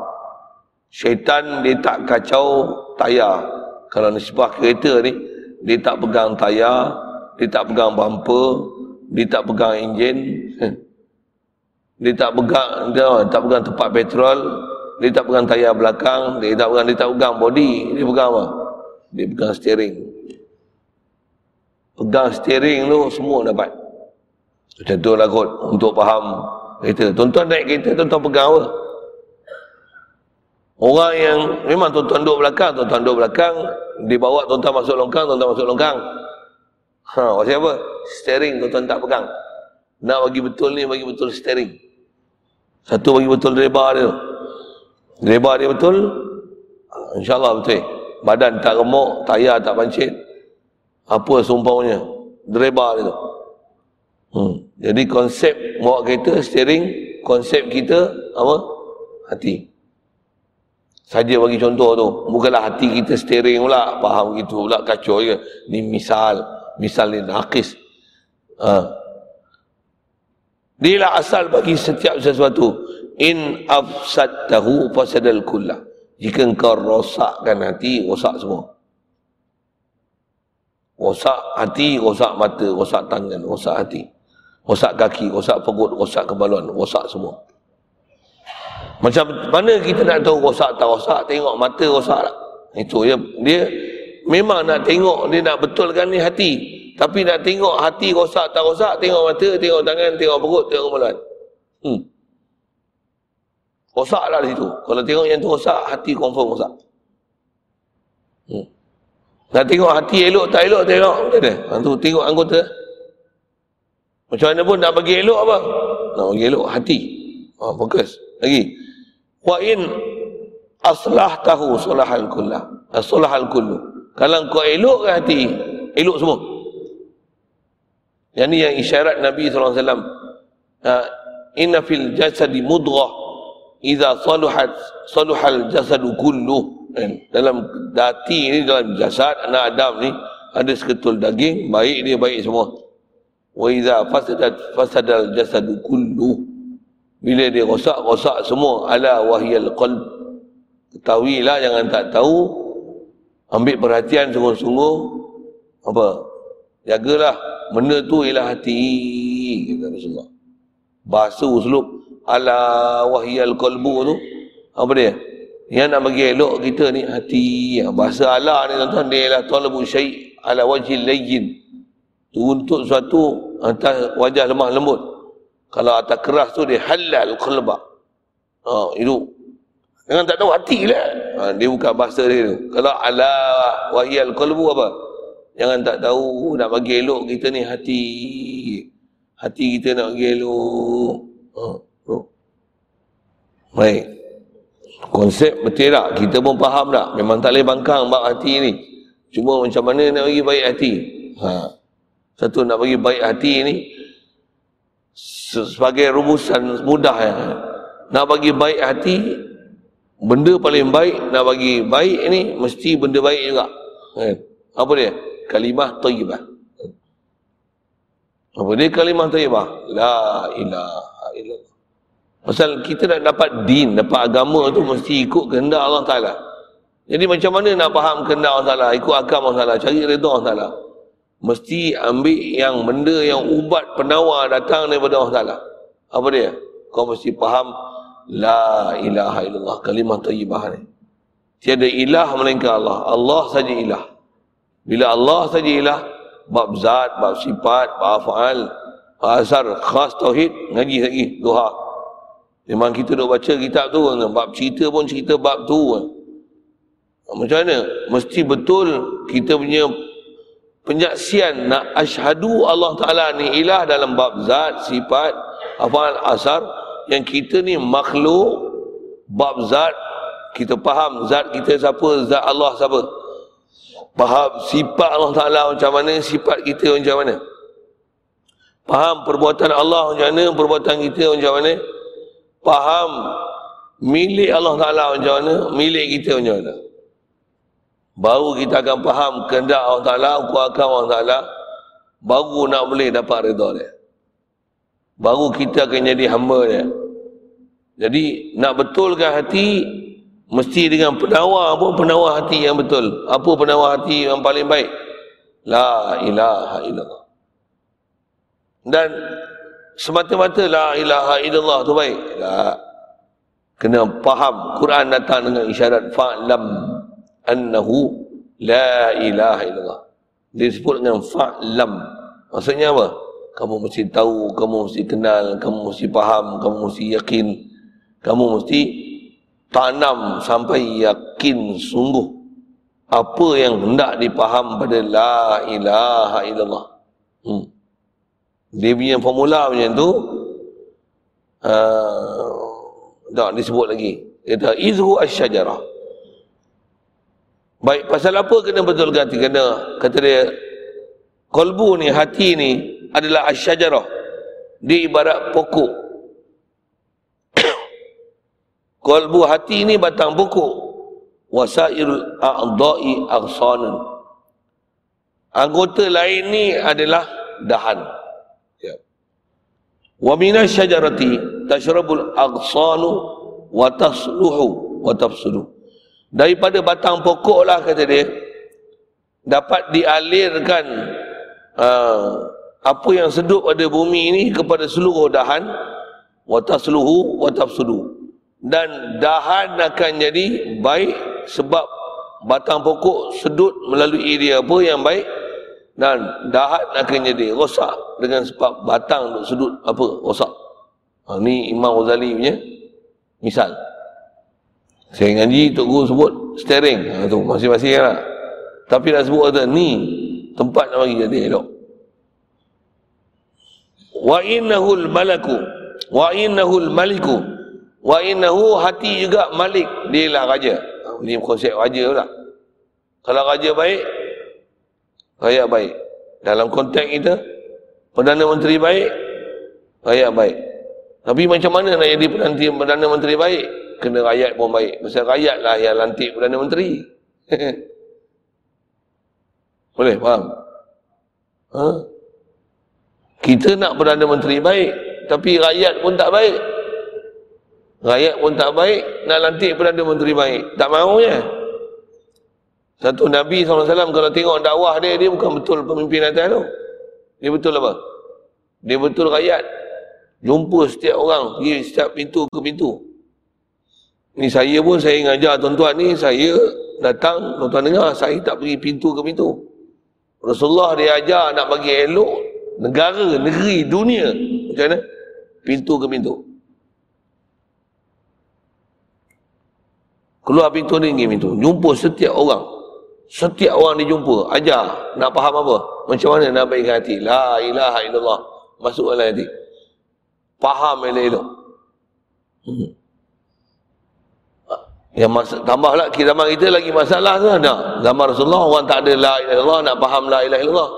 [SPEAKER 1] Syaitan dia tak kacau tayar. Kalau nisbah kereta ni. Dia tak pegang tayar. Dia tak pegang bumper. Dia tak pegang enjin. dia tak pegang dia tak pegang tempat petrol dia tak pegang tayar belakang dia tak pegang dia tak pegang body dia pegang apa dia pegang steering pegang steering tu semua dapat macam tu lah kot untuk faham kereta tuan-tuan naik kereta tuan-tuan pegang apa orang yang memang tuan-tuan duduk belakang tuan-tuan duduk belakang dia bawa tuan-tuan masuk longkang tuan-tuan masuk longkang ha maksud apa steering tuan-tuan tak pegang nak bagi betul ni bagi betul steering satu bagi betul reba dia. Reba dia betul. InsyaAllah betul. Badan tak remuk, tayar tak pancit. Apa sumpahnya? Reba dia tu. Hmm. Jadi konsep bawa kereta, steering, konsep kita apa? Hati. Saja bagi contoh tu. Bukanlah hati kita steering pula. Faham gitu pula kacau je. Ni misal. Misal ni nakis. Ha. Inilah asal bagi setiap sesuatu. In afsadtahu fasadal kullah. Jika engkau rosakkan hati, rosak semua. Rosak hati, rosak mata, rosak tangan, rosak hati. Rosak kaki, rosak perut, rosak kemaluan, rosak semua. Macam mana kita nak tahu rosak tak rosak? Tengok mata rosak tak? Itu ya. Dia memang nak tengok, dia nak betulkan ni hati. Tapi nak tengok hati rosak tak rosak, tengok mata, tengok tangan, tengok perut, tengok kemaluan. Hmm. Rosak lah di situ. Kalau tengok yang tu rosak, hati confirm rosak. Hmm. Nak tengok hati elok tak elok, tengok. Macam tu, tengok anggota. Macam mana pun nak bagi elok apa? Nak bagi elok hati. Ha, fokus. Lagi. Wa in aslah tahu solahal kullah. Solahal kullu. Kalau kau elok hati, elok semua. Yang ni yang isyarat Nabi SAW. Uh, Inna fil jasadi mudghah idza saluhat saluhal jasadu kullu. Eh, dalam dati ni dalam jasad anak Adam ni ada seketul daging, baik dia baik semua. Wa idza fasadat fasadal jasadu kullu. Bila dia rosak, rosak semua. Ala wahyal qalb. Ketahuilah jangan tak tahu. Ambil perhatian sungguh-sungguh. Apa? Jagalah benda tu ialah hati kata Rasulullah bahasa uslub ala wahyal qalbu tu apa dia yang nak bagi elok kita ni hati bahasa ala ni tuan-tuan dia ialah talabu syai ala wajhil layyin untuk suatu atas wajah lemah lembut kalau atas keras tu dia halal qalba ha itu Jangan tak tahu hati lah. Ha, dia buka bahasa dia tu. Kalau ala wahyal qalbu apa? Jangan tak tahu nak bagi elok kita ni hati. Hati kita nak bagi elok. Ha, oh. Baik. Konsep betul tak? Kita pun faham tak? Memang tak boleh bangkang bab hati ni. Cuma macam mana nak bagi baik hati? Ha. Satu nak bagi baik hati ni sebagai rumusan mudah ya. Nak bagi baik hati benda paling baik nak bagi baik ni mesti benda baik juga. Kan? Apa dia? kalimah tayyibah. Apa dia kalimah tayyibah? La ilaha illallah. Pasal kita nak dapat din, dapat agama tu mesti ikut kehendak Allah Ta'ala. Jadi macam mana nak faham kehendak Allah Ta'ala? Ikut akam Allah Ta'ala. Cari reda Allah Ta'ala. Mesti ambil yang benda yang ubat penawar datang daripada Allah Ta'ala. Apa dia? Kau mesti faham La ilaha illallah. Kalimah tayyibah ni. Tiada ilah melainkan Allah. Allah saja ilah. Bila Allah saja ilah, bab zat, bab sifat, bab afal, asar, khas tauhid, ngaji lagi, doha. Memang kita duk baca kitab tu, bab cerita pun cerita bab tu. Macam mana? Mesti betul kita punya penyaksian nak asyhadu Allah Ta'ala ni ilah dalam bab zat, sifat, afal, asar, yang kita ni makhluk, bab zat, kita faham zat kita siapa, zat Allah siapa. Faham sifat Allah Ta'ala macam mana sifat kita macam mana. Faham perbuatan Allah macam mana perbuatan kita macam mana. Faham milik Allah Ta'ala macam mana milik kita macam mana baru kita akan faham kehendak Allah Ta'ala kuatkan Allah Ta'ala baru nak boleh dapat reda dia baru kita akan jadi hamba dia jadi nak betulkan hati Mesti dengan penawar pun penawar hati yang betul. Apa penawar hati yang paling baik? La ilaha illallah. Dan semata-mata la ilaha illallah tu baik. La. Kena faham. Quran datang dengan isyarat fa'lam annahu la ilaha illallah. Dia sebut dengan fa'lam. Maksudnya apa? Kamu mesti tahu, kamu mesti kenal, kamu mesti faham, kamu mesti yakin. Kamu mesti tanam sampai yakin sungguh apa yang hendak dipaham pada la ilaha illallah. Hmm. Dia punya formula macam tu uh, tak disebut lagi. Dia kata izhu asyajarah. Baik pasal apa kena betul hati kena kata dia kolbu ni hati ni adalah asyajarah. Dia ibarat pokok Kolbu hati ini batang pokok. Wasail a'dha'i aghsanan. Anggota lain ni adalah dahan. Ya. Wa minas syajarati tashrabul aghsanu wa tasluhu wa. Daripada batang pokok lah kata dia. Dapat dialirkan uh, apa yang sedup pada bumi ini kepada seluruh dahan. Wa tasluhu wa tafsudu. Dan dahan akan jadi baik sebab batang pokok sedut melalui dia apa yang baik. Dan dahan akan jadi rosak dengan sebab batang sedut apa rosak. Ha, ni Imam Ghazali punya misal saya ngaji Tok Guru sebut steering ha, tu masing-masing lah tapi dah sebut kata ni tempat nak bagi jadi elok wa innahul malaku wa innahul maliku Wa innahu hati juga malik. Dia lah raja. Ini konsep raja pula. Kalau raja baik, rakyat baik. Dalam konteks kita, Perdana Menteri baik, rakyat baik. Tapi macam mana nak jadi Perdana Menteri baik? Kena rakyat pun baik. Pasal rakyat lah yang lantik Perdana Menteri. Boleh faham? Ha? Kita nak Perdana Menteri baik, tapi rakyat pun tak baik. Rakyat pun tak baik, nak lantik Perdana Menteri baik. Tak mahunya. Satu Nabi SAW kalau tengok dakwah dia, dia bukan betul pemimpin atas tu. Dia betul apa? Dia betul rakyat. Jumpa setiap orang, pergi setiap pintu ke pintu. Ni saya pun saya ngajar tuan-tuan ni, saya datang, tuan-tuan dengar, saya tak pergi pintu ke pintu. Rasulullah dia ajar nak bagi elok negara, negeri, dunia. Macam mana? Pintu ke pintu. Keluar pintu ni pergi pintu. Jumpa setiap orang. Setiap orang dijumpa. Ajar. Nak faham apa? Macam mana nak baikkan hati? La ilaha illallah. Masuk dalam hati. Faham elok-elok. Hmm. Yang mas- tambahlah kita zaman kita lagi masalah ke ada. Zaman Rasulullah orang tak ada la ilaha illallah nak faham la ilaha illallah.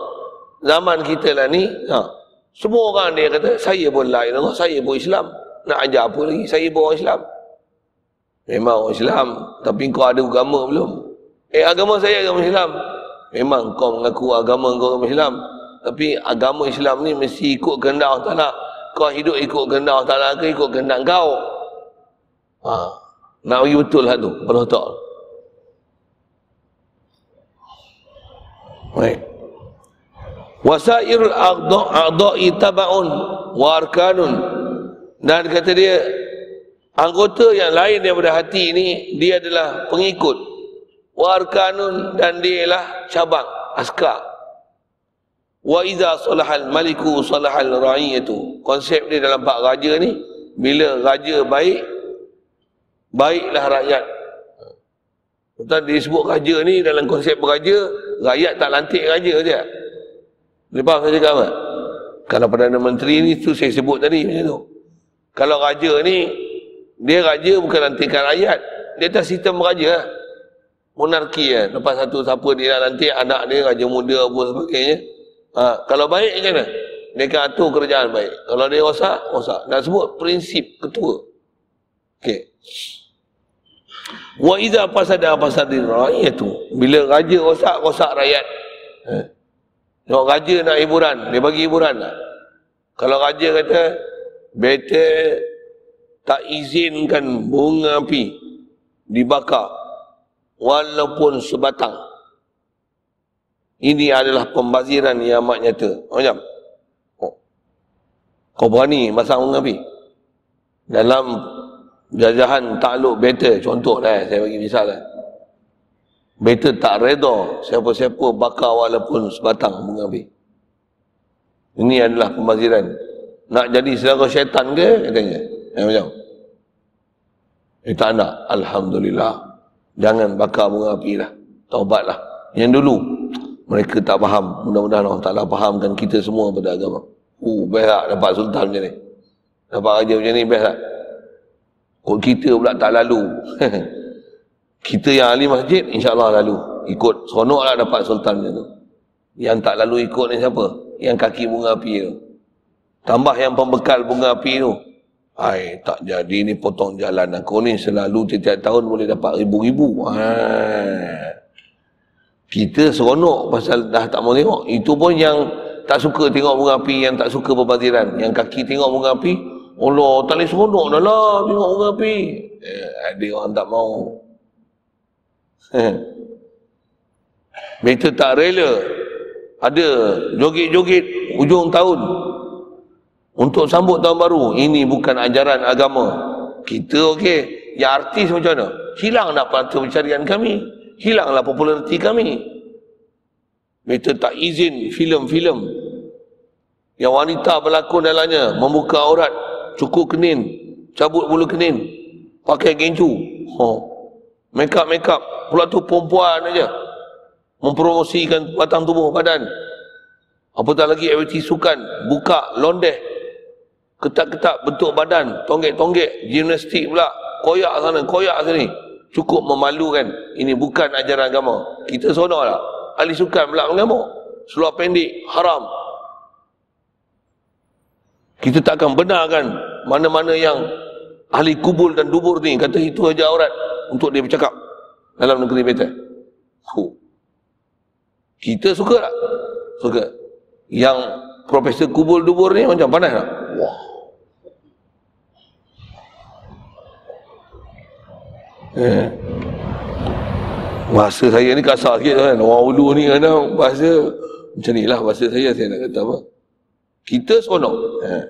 [SPEAKER 1] Zaman kita lah ni, ha. semua orang dia kata saya pun la ilaha saya pun Islam. Nak ajar apa lagi? Saya pun orang Islam. Memang orang Islam. Tapi kau ada agama belum? Eh agama saya agama Islam. Memang kau mengaku agama kau agama Islam. Tapi agama Islam ni mesti ikut kehendak Allah Ta'ala. Kau hidup ikut kehendak Allah Ta'ala ke ikut kehendak kau? Ha. Bagi betul lah tu. Pada tak. Baik. Wasair a'da'i taba'un wa arkanun. Dan kata dia, anggota yang lain daripada hati ini, dia adalah pengikut. Wa arkanun dan dia lah cabang, askar. Wa iza salahal maliku salahal ra'iyatu. Konsep dia dalam bak raja ni, bila raja baik, baiklah rakyat. Betul disebut raja ni dalam konsep raja, rakyat tak lantik raja dia. Dia faham saya cakap apa? Kalau Perdana Menteri ni tu saya sebut tadi macam tu. Kalau raja ni, dia raja bukan lantikan rakyat. Dia tak sistem raja lah. Monarki lah. Lepas satu siapa dia nak lantik anak dia, raja muda apa sebagainya. Ha, kalau baik macam mana? Dia akan atur kerajaan baik. Kalau dia rosak, rosak. Dan sebut prinsip ketua. Okey. Wa idza fasada fasadin tu. Bila raja rosak, rosak rakyat. Ha. Tengok raja nak hiburan, dia bagi hiburan lah. Kalau raja kata, better tak izinkan bunga api dibakar walaupun sebatang. Ini adalah pembaziran yang amat nyata. Macam? Oh. Kau berani masang bunga api? Dalam jajahan takluk better, contoh lah saya bagi misal lah. Better tak reda siapa-siapa bakar walaupun sebatang api. Ini adalah pembaziran. Nak jadi saudara syaitan ke? Katanya. Ya, macam. Eh, tak nak. Alhamdulillah. Jangan bakar bunga api lah. Taubatlah. Yang dulu, mereka tak faham. Mudah-mudahan Allah Ta'ala fahamkan kita semua pada agama. Uh, best tak dapat sultan macam ni. Dapat raja macam ni, best tak? Kok kita pula tak lalu. kita yang ahli masjid insyaAllah lalu ikut seronok lah dapat sultan tu yang tak lalu ikut ni siapa yang kaki bunga api tu tambah yang pembekal bunga api tu Hai, tak jadi ni potong jalan aku ni selalu tiap-tiap tahun boleh dapat ribu-ribu. Kita seronok pasal dah tak mau tengok. Itu pun yang tak suka tengok bunga api, yang tak suka berbaziran. Yang kaki tengok bunga api, Allah, tak boleh seronok dah lah tengok bunga api. Eh, ada orang tak mau. Mereka tak rela ada joget-joget ujung tahun untuk sambut tahun baru. Ini bukan ajaran agama. Kita okey, ya artis macam mana? Hilanglah patah pencarian kami. Hilanglah populariti kami. Mereka tak izin filem-filem yang wanita berlakon dalamnya membuka aurat, cukup kenin, cabut bulu kenin, pakai gencu. Oh. Make up, make up. Pula tu perempuan aja. Mempromosikan batang tubuh badan. Apatah lagi aktiviti sukan. Buka, londeh. Ketak-ketak bentuk badan. Tonggek-tonggek. Gimnastik pula. Koyak sana, koyak sini. Cukup memalukan. Ini bukan ajaran agama. Kita sonok lah. Ahli sukan pula mengamuk. Seluar pendek, haram. Kita takkan benarkan mana-mana yang ahli kubul dan dubur ni kata itu aja aurat untuk dia bercakap dalam negeri betul. Huh. Kita suka tak? Suka. Yang Profesor Kubul Dubur ni macam panas tak? Wah. Eh. Bahasa saya ni kasar sikit kan. Orang ulu ni kan bahasa macam ni lah bahasa saya saya nak kata apa. Kita seronok. Eh.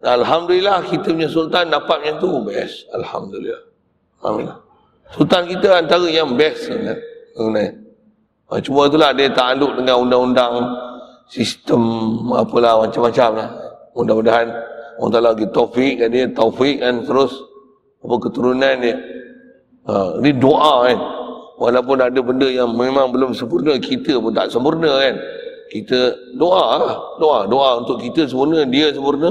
[SPEAKER 1] Alhamdulillah kita punya sultan dapat yang tu best. Alhamdulillah. Alhamdulillah. Sultan kita antara yang best sangat. Ha, cuma itulah dia takluk dengan undang-undang sistem apalah macam-macam lah. Mudah-mudahan orang tak lagi taufik kan dia, taufik kan terus apa keturunan dia. Ha, ini doa kan. Walaupun ada benda yang memang belum sempurna, kita pun tak sempurna kan. Kita doa lah. Doa. Doa untuk kita sempurna, dia sempurna.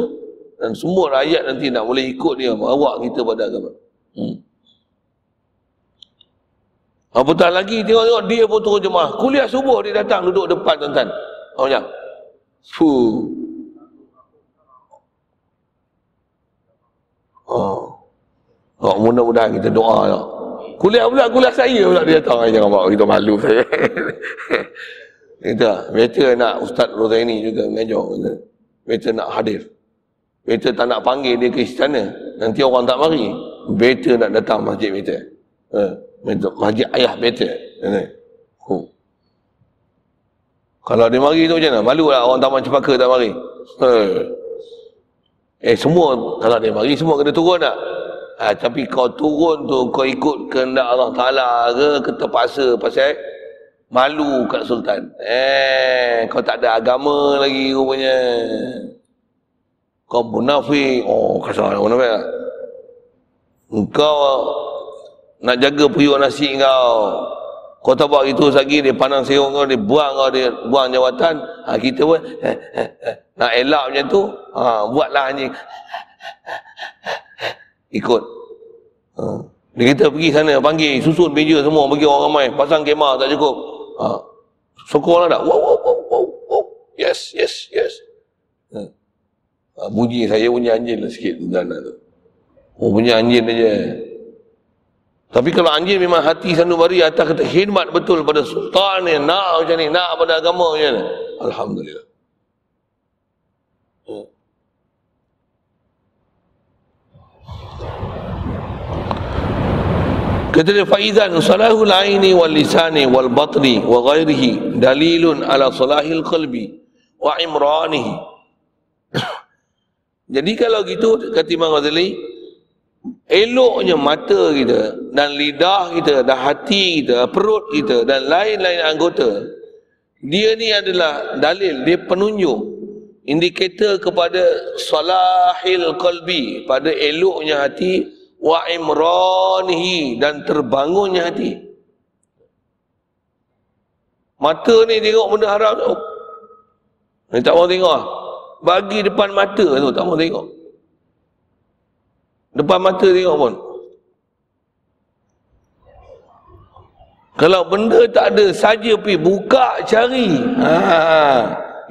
[SPEAKER 1] Dan semua rakyat nanti nak boleh ikut dia, bawa kita pada agama. Hmm. Apatah lagi tengok-tengok dia pun turun jemaah. Kuliah subuh dia datang duduk depan tuan-tuan. Oh macam. Fuh. Oh. Oh, mudah-mudahan kita doa lah. Kuliah pula, kuliah saya pula dia datang. Jangan bawa kita malu saya. Kita, better nak Ustaz Rozaini juga mengajar. Better nak hadir. Better tak nak panggil dia ke istana. Nanti orang tak mari. Better nak datang masjid better. Uh, masjid ayah better. Uh. Kalau dia mari tu macam mana? Malu lah orang taman cepaka tak mari. Uh. Eh semua, kalau dia mari semua kena turun tak? Ha, tapi kau turun tu, kau ikut kehendak Allah Ta'ala ke, ke terpaksa pasal malu kat Sultan. Eh, kau tak ada agama lagi rupanya. Kau munafik. Oh, kasar munafik lah. Engkau nak jaga puyuh nasi kau. Kau tak buat itu lagi, dia pandang serong kau, dia buang kau, dia buang jawatan. Ha, kita pun eh, eh, eh, nak elak macam tu, ha, buatlah anjing. Ikut. Ha. Dia kita pergi sana, panggil, susun meja semua, bagi orang ramai. Pasang kemah tak cukup. Ha. Sokorlah tak? Wow, wow, wow, wow, wow. Yes, yes, yes. Ha. Ha, bunyi saya punya anjing lah sikit dalam tu. Oh, punya anjing aja. Tapi kalau anjing memang hati sanubari atas kata khidmat betul pada sultan ni, nak macam ni, nak pada agama macam ni. Alhamdulillah. Kata dia faizan salahul aini wal lisani wal batni wa ghairihi dalilun ala salahil qalbi wa imranihi. Jadi kalau gitu kata Imam Ghazali eloknya mata kita dan lidah kita dan hati kita, perut kita dan lain-lain anggota dia ni adalah dalil, dia penunjuk indikator kepada salahil qalbi pada eloknya hati wa imranihi dan terbangunnya hati mata ni tengok benda haram tu ni tak mau tengok bagi depan mata tu tak mau tengok Depan mata tengok pun. Kalau benda tak ada saja pergi buka cari. Ha,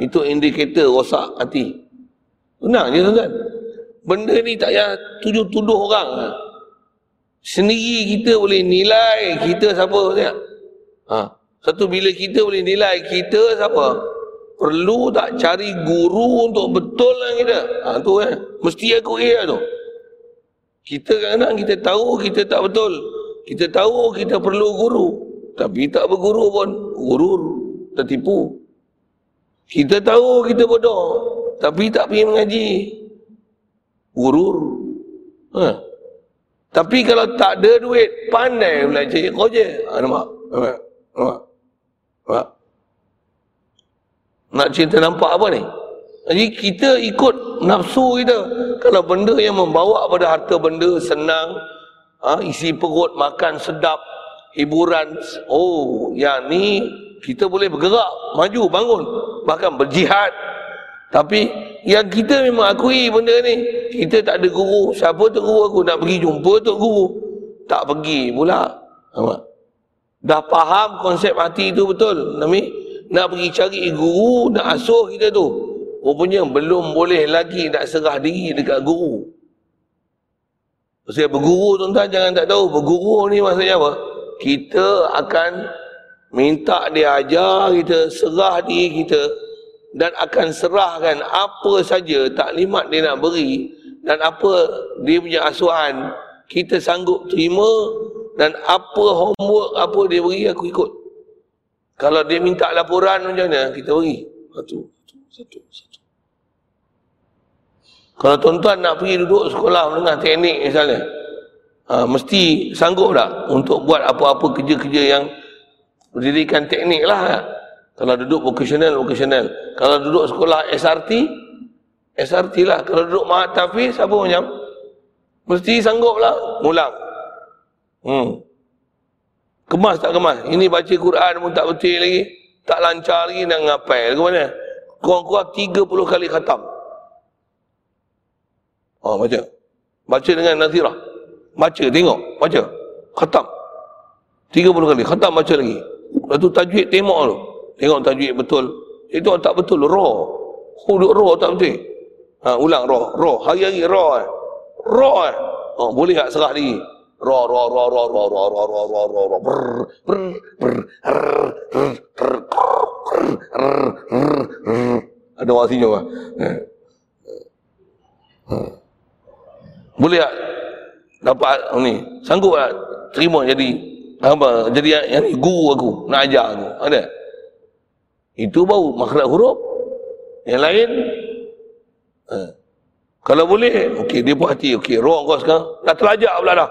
[SPEAKER 1] itu indikator rosak hati. Tenang je tuan Benda ni tak payah tuduh-tuduh orang. Sendiri kita boleh nilai kita siapa? Ha. Satu bila kita boleh nilai kita siapa? Perlu tak cari guru untuk betul lah kita? Ha, tu eh. Mesti aku iya tu. Kita kadang-kadang kita tahu kita tak betul. Kita tahu kita perlu guru. Tapi tak berguru pun. Guru tertipu. Kita tahu kita bodoh. Tapi tak pergi mengaji. Guru. Ha. Tapi kalau tak ada duit, pandai belajar je. Ha, nampak? Nampak? Nampak? Nampak? Nak cerita nampak apa ni? Jadi kita ikut nafsu kita. Kalau benda yang membawa pada harta benda senang, ha, isi perut, makan sedap, hiburan, oh yang ni kita boleh bergerak, maju, bangun, bahkan berjihad. Tapi yang kita memang akui benda ni, kita tak ada guru. Siapa tu guru aku nak pergi jumpa tu guru? Tak pergi pula. Dah faham konsep hati tu betul. Nami nak pergi cari guru, nak asuh kita tu. Rupanya belum boleh lagi nak serah diri dekat guru. Maksudnya berguru tuan-tuan jangan tak tahu. Berguru ni maksudnya apa? Kita akan minta dia ajar kita, serah diri kita dan akan serahkan apa saja taklimat dia nak beri dan apa dia punya asuhan kita sanggup terima dan apa homework apa dia beri aku ikut. Kalau dia minta laporan macam mana kita beri. Satu, satu, satu. Kalau tuan-tuan nak pergi duduk sekolah menengah teknik misalnya, ha, mesti sanggup tak untuk buat apa-apa kerja-kerja yang pendidikan teknik lah. Ya? Kalau duduk vocational, vocational. Kalau duduk sekolah SRT, SRT lah. Kalau duduk Mahat Tafiz, apa macam? Mesti sanggup lah. Mulang. Hmm. Kemas tak kemas? Ini baca Quran pun tak betul lagi. Tak lancar lagi nak ngapai. Ke mana? Kurang-kurang 30 kali khatam. Ha, baca. Baca dengan nazirah. Baca, tengok. Baca. Khatam. 30 kali. Khatam baca lagi. Lepas tu tajwid tengok tu. Tengok tajwid betul. Itu tak betul. Raw. Huduk raw tak betul. Ha, ulang raw. Raw. Hari-hari raw. Eh. Raw. Eh. Ha, boleh tak serah raw, raw, raw, raw, raw. Brr, brr, brr, brr, brr, brr, brr, Ada orang senyum lah. Boleh tak? Dapat ni. Sanggup tak? Terima jadi apa? Jadi yang, yang guru aku. Nak ajar aku. Ada? Itu baru makhluk huruf. Yang lain. Ha. Kalau boleh, okey dia buat hati, okey roh kau sekarang dah terlajak pula dah.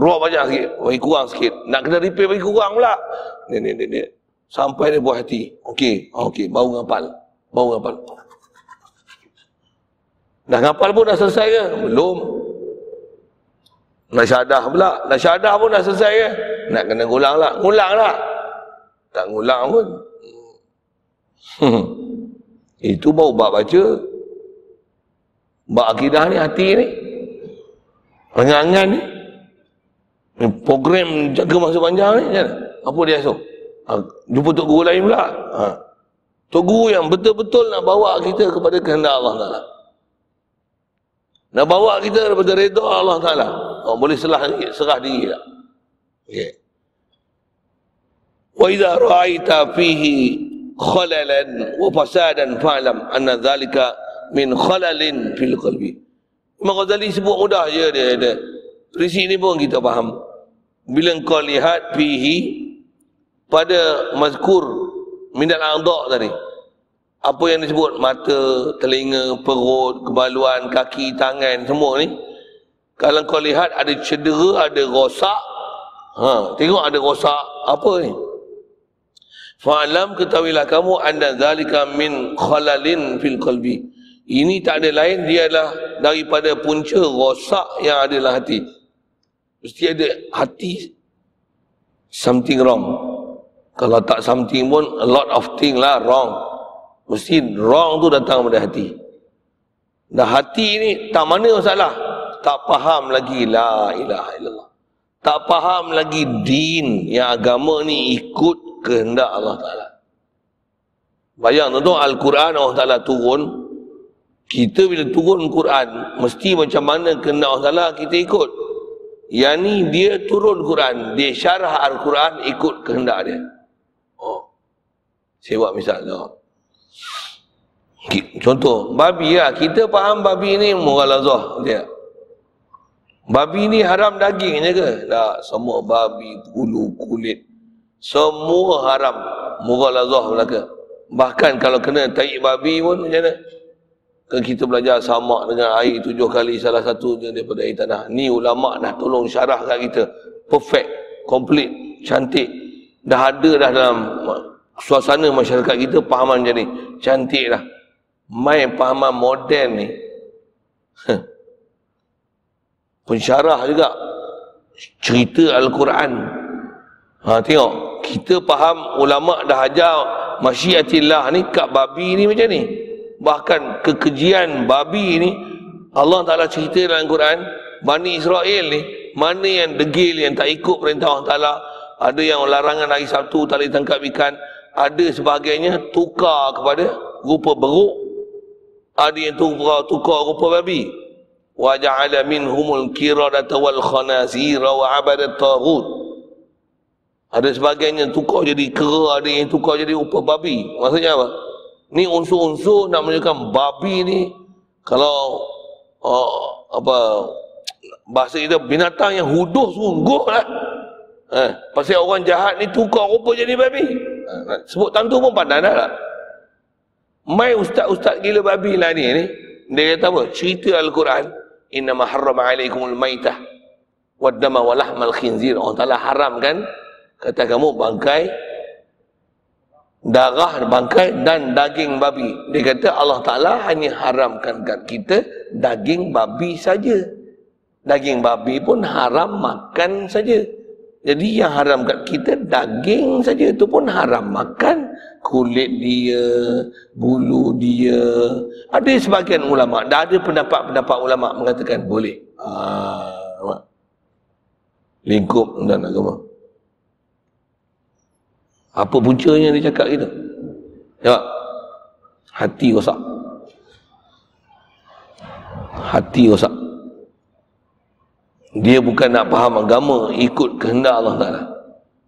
[SPEAKER 1] Roh banyak sikit, bagi kurang sikit. Nak kena repair bagi kurang pula. Ni ni ni ni. Sampai dia buat hati. Okey, okey, baru ngapal. Baru ngapal. Dah ngapal pun dah selesai ke? Belum. Nak syadah pula. Nak syadah pun dah selesai ke? Nak kena ngulang lah. Ngulang lah. Tak ngulang pun. Itu baru bab baca. Bab akidah ni, hati ni. Angan-angan ni. Program jaga masa panjang ni. Apa dia esok? Ha, jumpa Tok Guru lain pula. Ha. Tok Guru yang betul-betul nak bawa kita kepada kehendak Allah Ta'ala. Nak bawa kita kepada reda Allah Ta'ala. Oh, boleh serah, serah diri tak? Okay. Wa idza ra'aita fihi khalalan wa fasadan fa'lam anna dhalika min khalalin fil qalbi. Imam Ghazali sebut mudah je dia ada. Prinsip ni pun kita faham. Bila kau lihat fihi pada mazkur minat a'dha tadi apa yang disebut mata, telinga, perut, kebaluan, kaki, tangan semua ni kalau kau lihat ada cedera, ada rosak ha, tengok ada rosak apa ni fa'alam ketahuilah kamu anda zalika min khalalin fil qalbi ini tak ada lain dia adalah daripada punca rosak yang adalah hati mesti ada hati something wrong kalau tak something pun a lot of thing lah wrong Mesti wrong tu datang pada hati. Dah hati ni tak mana masalah. Tak faham lagi la ilaha illallah. Tak faham lagi din yang agama ni ikut kehendak Allah Ta'ala. Bayang tu Al-Quran Allah Ta'ala turun. Kita bila turun Quran, mesti macam mana kehendak Allah Ta'ala kita ikut. Yang ni dia turun Quran. Dia syarah Al-Quran ikut kehendak dia. Oh. Saya buat misal tu. Contoh, babi lah. Kita faham babi ni mughalazah. Dia. Babi ni haram daging je ke? Tak, semua babi, bulu, kulit. Semua haram. Mughalazah belaka. Bahkan kalau kena taik babi pun macam mana? Kan kita belajar sama dengan air tujuh kali salah satu daripada air tanah. Ni ulama dah tolong syarah kat kita. Perfect, complete, cantik. Dah ada dah dalam suasana masyarakat kita pahaman macam ni. Cantik dah main pahaman moden ni pensyarah juga cerita Al-Quran ha, tengok. Kita faham ulama dah ajar masyiatillah ni kat babi ni macam ni. Bahkan kekejian babi ni Allah Ta'ala cerita dalam Al-Quran Bani Israel ni mana yang degil yang tak ikut perintah Allah Ta'ala ada yang larangan hari Sabtu tak boleh tangkap ikan ada sebagainya tukar kepada rupa beruk. Ada yang tukar, tukar rupa babi. Kiradata wal khanazira wa abadat taghut ada sebagainya tukar jadi kera ada yang tukar jadi rupa babi maksudnya apa ni unsur-unsur nak menunjukkan babi ni kalau uh, apa bahasa kita binatang yang huduh sungguh lah eh, pasal orang jahat ni tukar rupa jadi babi eh, sebut tentu pun pandai dah lah Mai ustaz-ustaz gila babi lah ni ni. Dia kata apa? Cerita Al-Quran. Inna ma harrama alaikumul maitah. Waddama wa lahmal khinzir. Allah Ta'ala haram kan? Kata kamu bangkai. Darah bangkai dan daging babi. Dia kata Allah Ta'ala hanya haramkan kat kita daging babi saja. Daging babi pun haram makan saja. Jadi yang haram kat kita daging saja itu pun haram makan kulit dia, bulu dia. Ada sebagian ulama, dah ada pendapat-pendapat ulama mengatakan boleh. Ah, lingkup dan agama. Apa puncanya dia cakap gitu? Ya. Hati rosak. Hati rosak. Dia bukan nak faham agama ikut kehendak Allah Ta'ala.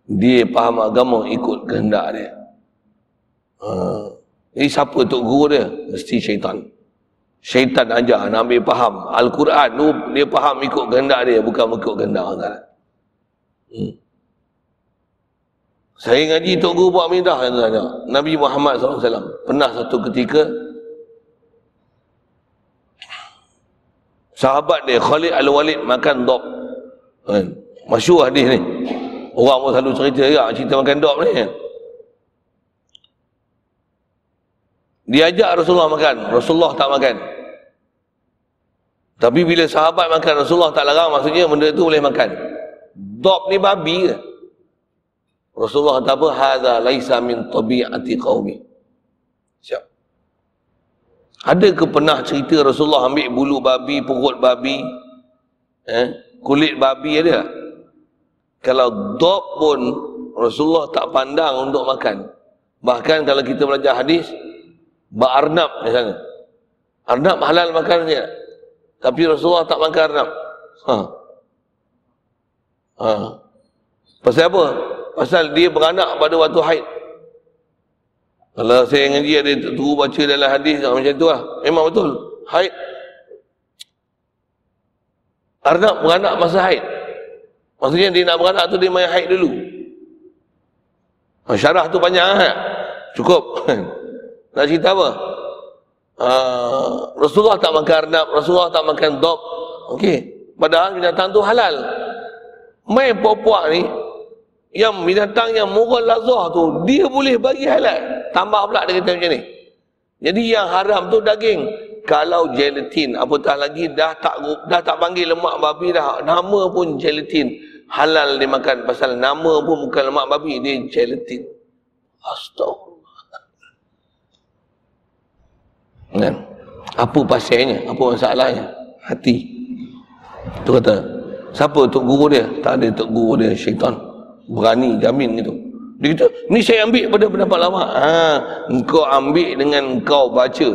[SPEAKER 1] Dia faham agama ikut kehendak dia. Ha. Jadi siapa tok guru dia? Mesti syaitan. Syaitan ajar nak ambil faham. Al-Quran tu dia faham ikut kehendak dia bukan ikut kehendak Allah. Hmm. Saya ngaji Tok Guru buat mindah Nabi Muhammad SAW pernah satu ketika sahabat dia Khalid Al-Walid makan dop. Kan? Masyur hadis ni. Orang pun selalu cerita ya, cerita makan dop ni. Dia ajak Rasulullah makan, Rasulullah tak makan. Tapi bila sahabat makan, Rasulullah tak larang, maksudnya benda tu boleh makan. Dop ni babi ke? Rasulullah kata apa? Hadha laisa min tabi'ati qawmi. Siap. Ada ke pernah cerita Rasulullah ambil bulu babi, perut babi, eh, kulit babi ada? Kalau dop pun Rasulullah tak pandang untuk makan. Bahkan kalau kita belajar hadis, Ba'arnab misalnya. Arnab halal makannya. Tapi Rasulullah tak makan arnab. Ha. Ha. Pasal apa? Pasal dia beranak pada waktu haid. Kalau saya ngaji ada tunggu baca dalam hadis macam tu lah. Memang betul. Haid. Arnab beranak masa haid. Maksudnya dia nak beranak tu dia main haid dulu. Ha, syarah tu banyak ha? Cukup. Nak cerita apa? Uh, Rasulullah tak makan arnab, Rasulullah tak makan dog. Okey. Padahal binatang tu halal. Main puak-puak ni, yang binatang yang murah lazah tu, dia boleh bagi halal. Tambah pula dia kata macam ni. Jadi yang haram tu daging. Kalau gelatin, apatah lagi dah tak dah tak panggil lemak babi dah. Nama pun gelatin. Halal dimakan pasal nama pun bukan lemak babi, dia gelatin. Astagfirullah. Kan? Apa pasalnya? Apa masalahnya? Hati. Tu kata, siapa tok guru dia? Tak ada tok guru dia, syaitan. Berani jamin gitu. Dia kata, ni saya ambil pada pendapat lama. Ha, engkau ambil dengan engkau baca.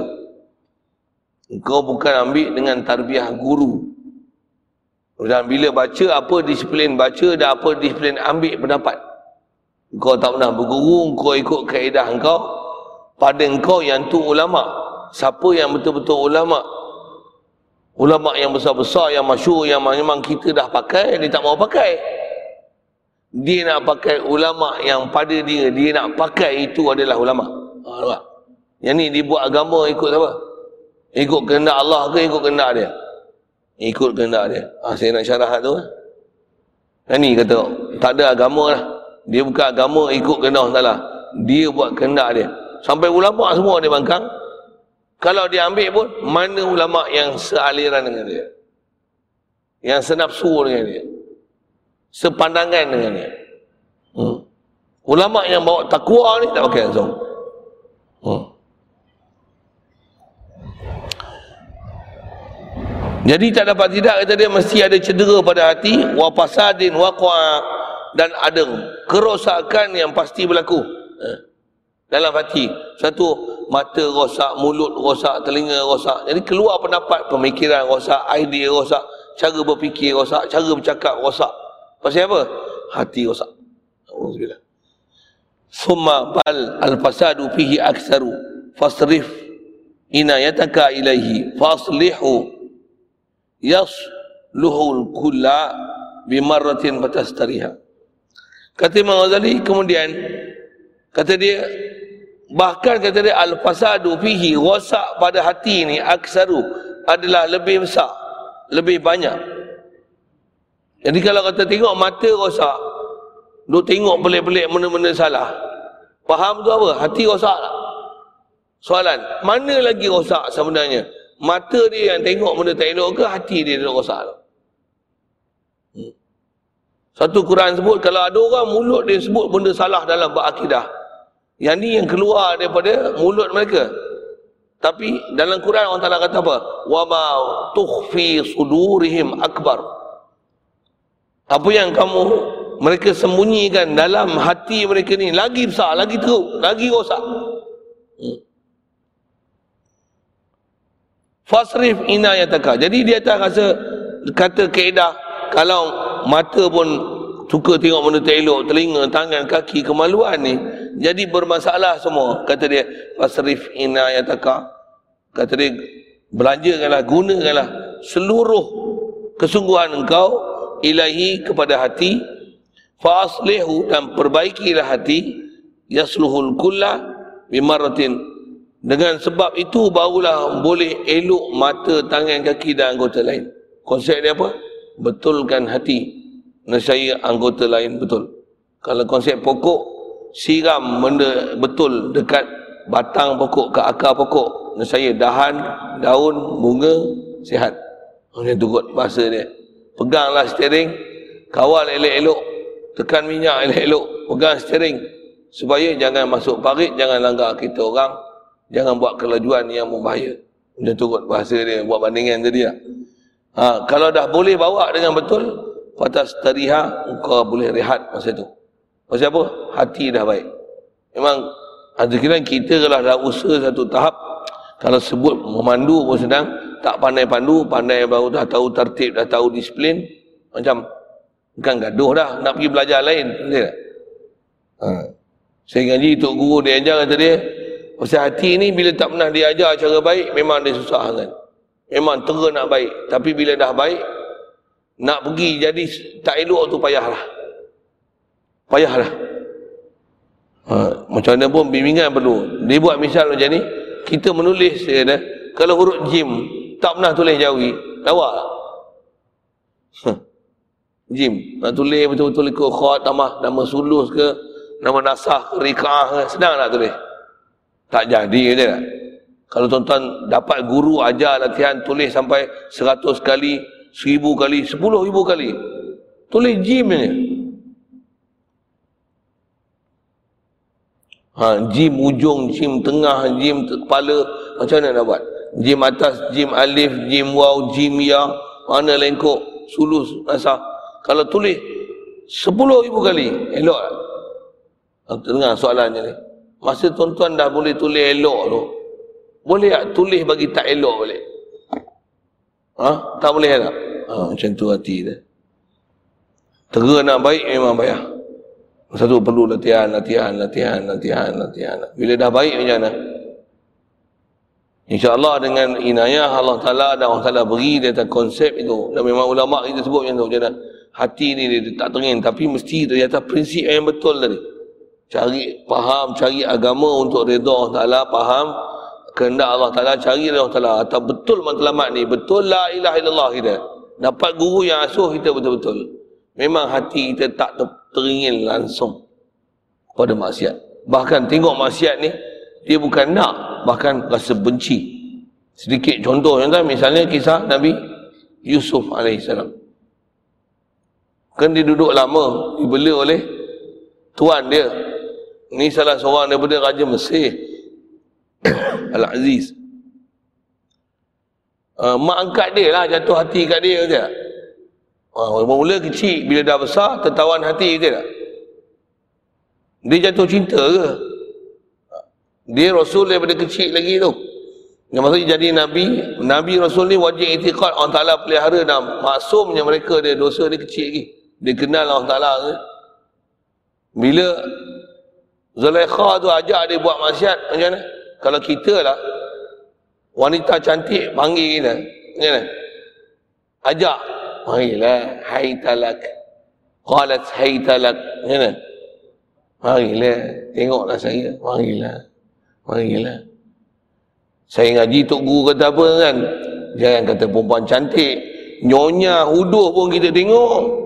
[SPEAKER 1] Engkau bukan ambil dengan tarbiyah guru. Dan bila baca, apa disiplin baca dan apa disiplin ambil pendapat. Engkau tak pernah berguru, engkau ikut kaedah engkau. Pada engkau yang tu ulama' siapa yang betul-betul ulama ulama yang besar-besar yang masyur yang memang kita dah pakai dia tak mau pakai dia nak pakai ulama yang pada dia dia nak pakai itu adalah ulama. Ha, yang ni dia buat agama ikut apa? Ikut kehendak Allah ke ikut kehendak dia? Ikut kehendak dia. Ha, saya nak syarah tu yang ni kata tak ada agama lah. Dia bukan agama ikut kehendak Allah dia buat kehendak dia. Sampai ulama semua dia bangkang. Kalau dia ambil pun, mana ulama yang sealiran dengan dia? Yang senapsu dengan dia? Sepandangan dengan dia? Hmm. Ulama yang bawa takwa ni tak pakai azam. Hmm. Jadi tak dapat tidak kata dia mesti ada cedera pada hati wa fasadin wa dan ada kerosakan yang pasti berlaku. Eh dalam hati. Satu, mata rosak, mulut rosak, telinga rosak. Jadi keluar pendapat, pemikiran rosak, idea rosak, cara berfikir rosak, cara bercakap rosak. Pasal apa? Hati rosak. Alhamdulillah. Summa bal al-fasadu fihi aksaru fasrif inayataka ilaihi faslihu yasluhul kulla bimarratin batastariha. Kata Imam Ghazali kemudian kata dia Bahkan kata dia al-fasadu fihi rosak pada hati ni aksaru adalah lebih besar, lebih banyak. Jadi kalau kata tengok mata rosak, duk tengok pelik-pelik mana-mana salah. Faham tu apa? Hati rosak tak? Soalan, mana lagi rosak sebenarnya? Mata dia yang tengok benda tak elok ke hati dia yang rosak? Satu Quran sebut kalau ada orang mulut dia sebut benda salah dalam berakidah. Yang ni yang keluar daripada mulut mereka. Tapi dalam Quran Allah Taala kata apa? Wa ma tukhfi sudurihim akbar. Apa yang kamu mereka sembunyikan dalam hati mereka ni lagi besar, lagi teruk, lagi rosak. Fasrif inayataka. Jadi dia tak rasa kata kaedah kalau mata pun suka tengok benda tak elok, telinga, tangan, kaki, kemaluan ni jadi bermasalah semua kata dia fasrif inayataka kata dia belanjakanlah gunakanlah seluruh kesungguhan engkau ilahi kepada hati faslihu dan perbaikilah hati yasluhul kulla bimaratin dengan sebab itu barulah boleh elok mata tangan kaki dan anggota lain. Konsep dia apa? Betulkan hati. Nescaya anggota lain betul. Kalau konsep pokok siram benda betul dekat batang pokok ke akar pokok nescaya dahan daun bunga sihat. Macam tu kot bahasa dia peganglah steering. Kawal elok-elok. Tekan minyak elok-elok. Pegang steering. Supaya jangan masuk parit jangan langgar kita orang. Jangan buat kelajuan yang membahaya macam tu kot bahasa dia buat bandingan tadi lah. ha, kalau dah boleh bawa dengan betul Fatas tariha Engkau boleh rehat masa tu. Masa apa? Hati dah baik. Memang Ada kira kita kalau dah usaha satu tahap Kalau sebut memandu pun sedang Tak pandai pandu Pandai baru dah tahu tertib Dah tahu disiplin Macam Bukan gaduh dah Nak pergi belajar lain? Ha. Saya ngaji Tok Guru dia ajar kata dia Pasal hati ni bila tak pernah diajar cara baik Memang dia susah kan Memang tera nak baik Tapi bila dah baik nak pergi jadi tak elok tu payahlah. Payahlah. Ha, macam mana pun bimbingan perlu. Dia buat misal macam ni kita menulis ya, dah, kalau huruf jim tak pernah tulis jawi lawa jim nak tulis betul-betul ikut khat nama nama sulus ke nama nasah rikah ke senang nak tulis tak jadi kata tak kalau tuan-tuan dapat guru ajar latihan tulis sampai seratus kali seribu kali, sepuluh ribu kali. Tulis jim ni. Ha, jim ujung, jim tengah, jim kepala. Macam mana nak buat? Jim atas, jim alif, jim waw, jim ya. Mana lengkok, sulus, asah. Kalau tulis sepuluh ribu kali, elok? Ha, dengar soalannya ni. Masa tuan-tuan dah boleh tulis elok tu, boleh tak tulis bagi tak elok boleh? Ha? Tak boleh tak? Ha, macam tu hati dia. Tera nak baik memang payah. Satu perlu latihan, latihan, latihan, latihan, latihan. Bila dah baik macam mana? InsyaAllah dengan inayah Allah Ta'ala dan Allah Ta'ala beri dia konsep itu. Dan memang ulama kita sebut macam tu. Macam hati ni dia, tak teringin. Tapi mesti dia atas prinsip yang betul tadi. Cari faham, cari agama untuk reda Allah Ta'ala, faham kehendak Allah Ta'ala cari Allah Ta'ala atau betul matlamat ni betul la ilaha illallah kita dapat guru yang asuh kita betul-betul memang hati kita tak teringin langsung pada maksiat bahkan tengok maksiat ni dia bukan nak bahkan rasa benci sedikit contoh contoh misalnya kisah Nabi Yusuf AS kan dia duduk lama dibela oleh tuan dia ni salah seorang daripada Raja Mesir Al-Aziz. Uh, mak angkat dia lah jatuh hati kat dia je. Uh, mula kecil, bila dah besar, tertawan hati dia tak? Dia jatuh cinta ke? Dia Rasul daripada kecil lagi tu. Yang maksudnya jadi Nabi, Nabi Rasul ni wajib itiqat Allah Ta'ala pelihara dan maksumnya mereka dia dosa dia kecil lagi. Dia kenal Allah Ta'ala ke? Bila Zulaikha tu ajak dia buat maksiat, macam mana? kalau kita lah wanita cantik panggil kita ya kan ajak panggil lah hai talak qalat hai talak ya kan panggil lah tengoklah saya panggil lah panggil lah saya ngaji tok guru kata apa kan jangan kata perempuan cantik nyonya huduh pun kita tengok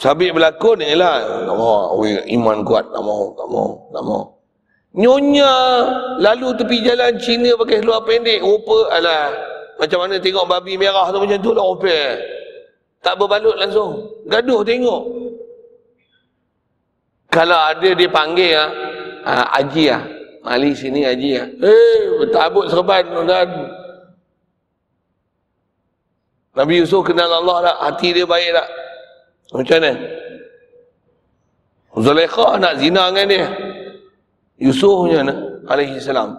[SPEAKER 1] Sabit berlakon ni lah. Tak mahu. Iman kuat. Tak mahu. Tak mahu. Tak mahu. Nyonya lalu tepi jalan Cina pakai seluar pendek. Rupa alah. Macam mana tengok babi merah tu macam tu lah rupa. Tak berbalut langsung. Gaduh tengok. Kalau ada dia panggil ah, ah Haji ah. Mali sini Haji ah. Eh, bertabut serban dan Nabi Yusuf kenal Allah tak? Hati dia baik tak? Macam mana? Zulaikha nak zina dengan dia. Yusuf macam mana? Alaihi salam.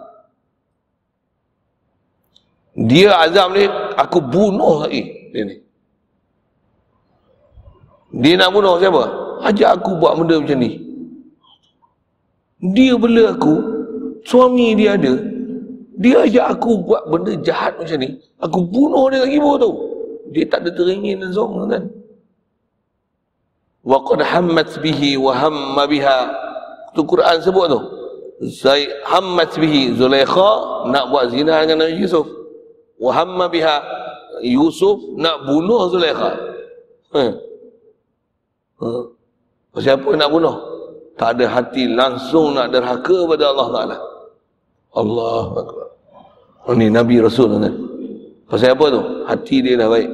[SPEAKER 1] Dia azam ni, aku bunuh lagi. Dia ni. Dia nak bunuh siapa? Ajak aku buat benda macam ni. Dia bela aku, suami dia ada, dia ajak aku buat benda jahat macam ni, aku bunuh dia lagi ibu tu. Dia tak ada teringin langsung kan. Wa qad hammat bihi wa hamma biha. Tu Quran sebut tu. Zaid hammat bihi Zulaikha nak buat zina dengan Nabi Yusuf. Wa hamma biha Yusuf nak bunuh Zulaikha. Ha. Ha. Siapa nak bunuh? Tak ada hati langsung nak derhaka pada Allah Taala. Allah Akbar. Oh, ni Nabi Rasul kan. Pasal apa tu? Hati dia dah baik.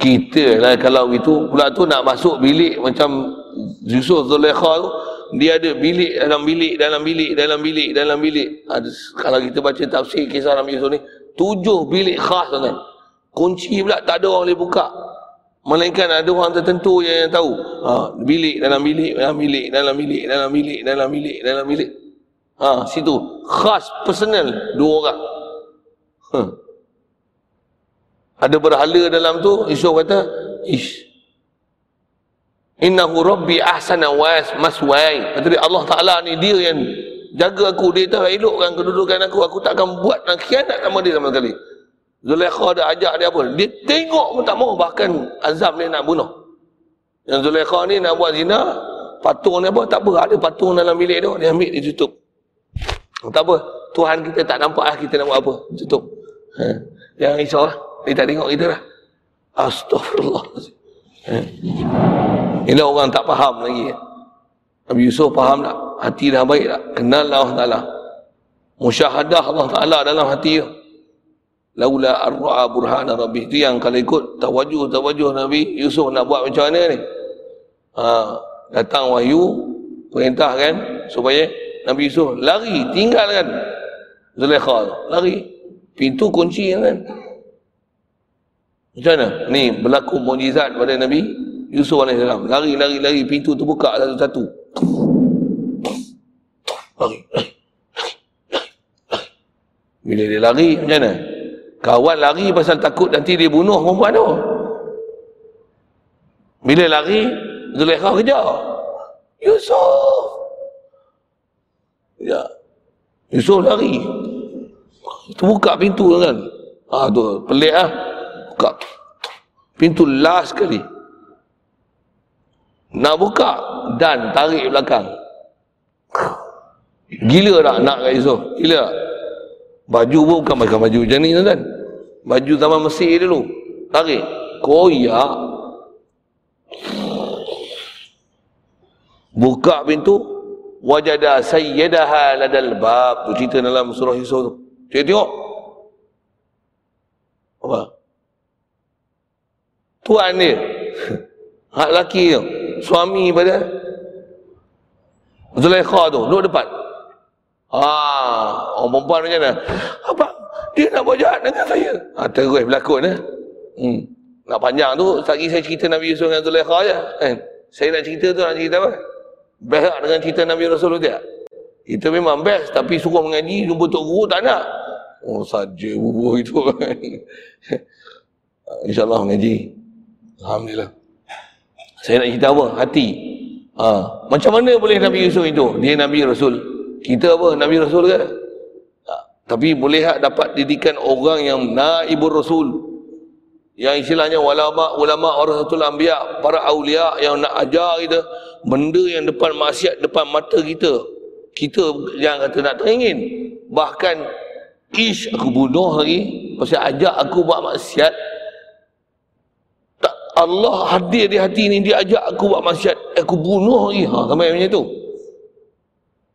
[SPEAKER 1] Kita lah kalau itu pula tu nak masuk bilik macam Yusuf Zulaikha tu dia ada bilik dalam bilik dalam bilik dalam bilik dalam bilik ada kalau kita baca tafsir kisah Nabi Yusuf ni tujuh bilik khas kan kunci pula tak ada orang boleh buka melainkan ada orang tertentu yang, yang tahu ha, bilik dalam bilik dalam bilik dalam bilik dalam bilik dalam bilik dalam bilik ha, situ khas personal dua orang huh. ada berhala dalam tu Yusuf kata ish Innahu rabbi ahsana was maswai. Kata dia Allah Taala ni dia yang jaga aku, dia tahu elokkan kedudukan aku. Aku tak akan buat nak khianat sama dia sama sekali. Zulaikha ada ajak dia apa? Dia tengok pun tak mau bahkan azam dia nak bunuh. Yang Zulaikha ni nak buat zina, patung ni apa? Tak apa, ada patung dalam bilik tu, dia ambil dia tutup. Tak apa, Tuhan kita tak nampak lah kita nak buat apa. Tutup. Ha. Jangan risau lah. Dia tak tengok kita lah. Astaghfirullah. Ha. Inilah orang tak faham lagi. Nabi Yusuf faham tak? Hati dah baik tak? Kenal Allah Ta'ala. Musyahadah Allah Ta'ala dalam hati dia. Laula arra'a burhana rabbi. Itu yang kalau ikut tawajuh-tawajuh Nabi Yusuf nak buat macam mana ni? Ha, datang wahyu, perintah kan, supaya Nabi Yusuf lari, tinggalkan Zulaikha Lari. Pintu kunci kan. Macam mana? Ni berlaku mujizat pada Nabi Yusuf AS lari lari lari pintu terbuka satu-satu lari bila dia lari macam mana kawan lari pasal takut nanti dia bunuh perempuan tu. Bila lari Zulaikha kejar. Yusuf. Ya. Yusuf lari. Terbuka pintu kan ah tu pelik ah. Buka. Pintu last sekali. Nak buka dan tarik belakang. Gila tak nak kat Yusuf? Gila Baju pun bukan macam baju macam ni kan? Baju zaman Mesir dulu. Tarik. Koyak. Buka pintu. Wajada sayyadaha ladal bab. Tu cerita dalam surah Yusuf tu. Cik tengok. Apa? Tuan dia. Hak lelaki tu suami pada Zulaikha tu duduk depan ah orang perempuan macam mana apa dia nak buat jahat dengan saya ha, terus berlakon eh? hmm. nak panjang tu lagi saya cerita Nabi Yusuf dengan Zulaikha je eh? saya nak cerita tu nak cerita apa best dengan cerita Nabi Rasul tu tak kita memang best tapi suruh mengaji jumpa tok guru tak nak oh saja bubuh itu InsyaAllah mengaji Alhamdulillah saya nak cerita apa? Hati. Ha. Macam mana boleh Nabi Yusuf itu? Dia Nabi Rasul. Kita apa? Nabi Rasul ke? Ha. Tapi boleh tak dapat didikan orang yang naibur Rasul. Yang istilahnya ulama ulama warasatul anbiya, para aulia yang nak ajar kita benda yang depan maksiat depan mata kita. Kita yang kata nak teringin. Bahkan ish aku bunuh lagi pasal ajak aku buat maksiat Allah hadir di hati ni dia ajak aku buat maksiat aku bunuh lagi ha sampai macam tu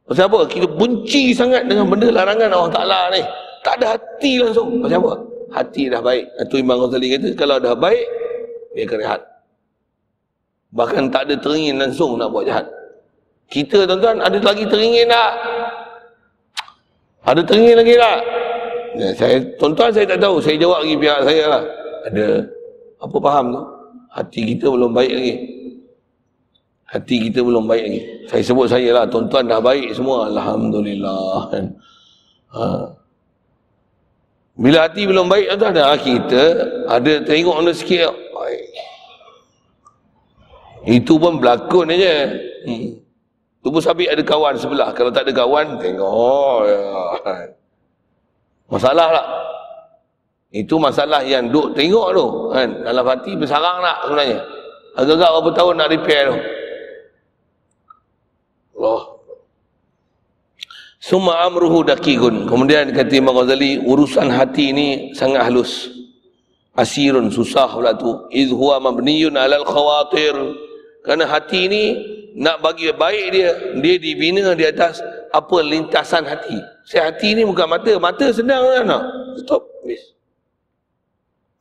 [SPEAKER 1] pasal apa? Kita benci sangat dengan benda larangan Allah Taala ni. Tak ada hati langsung. Pasal apa? Hati dah baik. Itu Imam Ghazali kata kalau dah baik dia akan rehat. Bahkan tak ada teringin langsung nak buat jahat. Kita tuan-tuan ada lagi teringin tak? Ada teringin lagi tak? Ya, saya tuan-tuan saya tak tahu. Saya jawab lagi pihak saya lah. Ada apa faham tu? Hati kita belum baik lagi hati kita belum baik lagi saya sebut saya lah tuan-tuan dah baik semua Alhamdulillah ha. bila hati belum baik tu ada kita ada tengok mana sikit baik Itu pun berlakon aja. Hmm. Tubuh sabit ada kawan sebelah. Kalau tak ada kawan, tengok. Ya. Masalah tak? Itu masalah yang duk tengok tu. Kan? Dalam hati bersarang tak sebenarnya. Agak-agak berapa tahun nak repair tu. Allah. Suma amruhu dakikun. Kemudian kata Imam Ghazali, urusan hati ini sangat halus. Asirun, susah pula tu. Idh huwa mabniyun alal khawatir. Kerana hati ini nak bagi baik dia, dia dibina di atas apa lintasan hati. Saya hati ini bukan mata. Mata senang kan nak. Stop. Habis.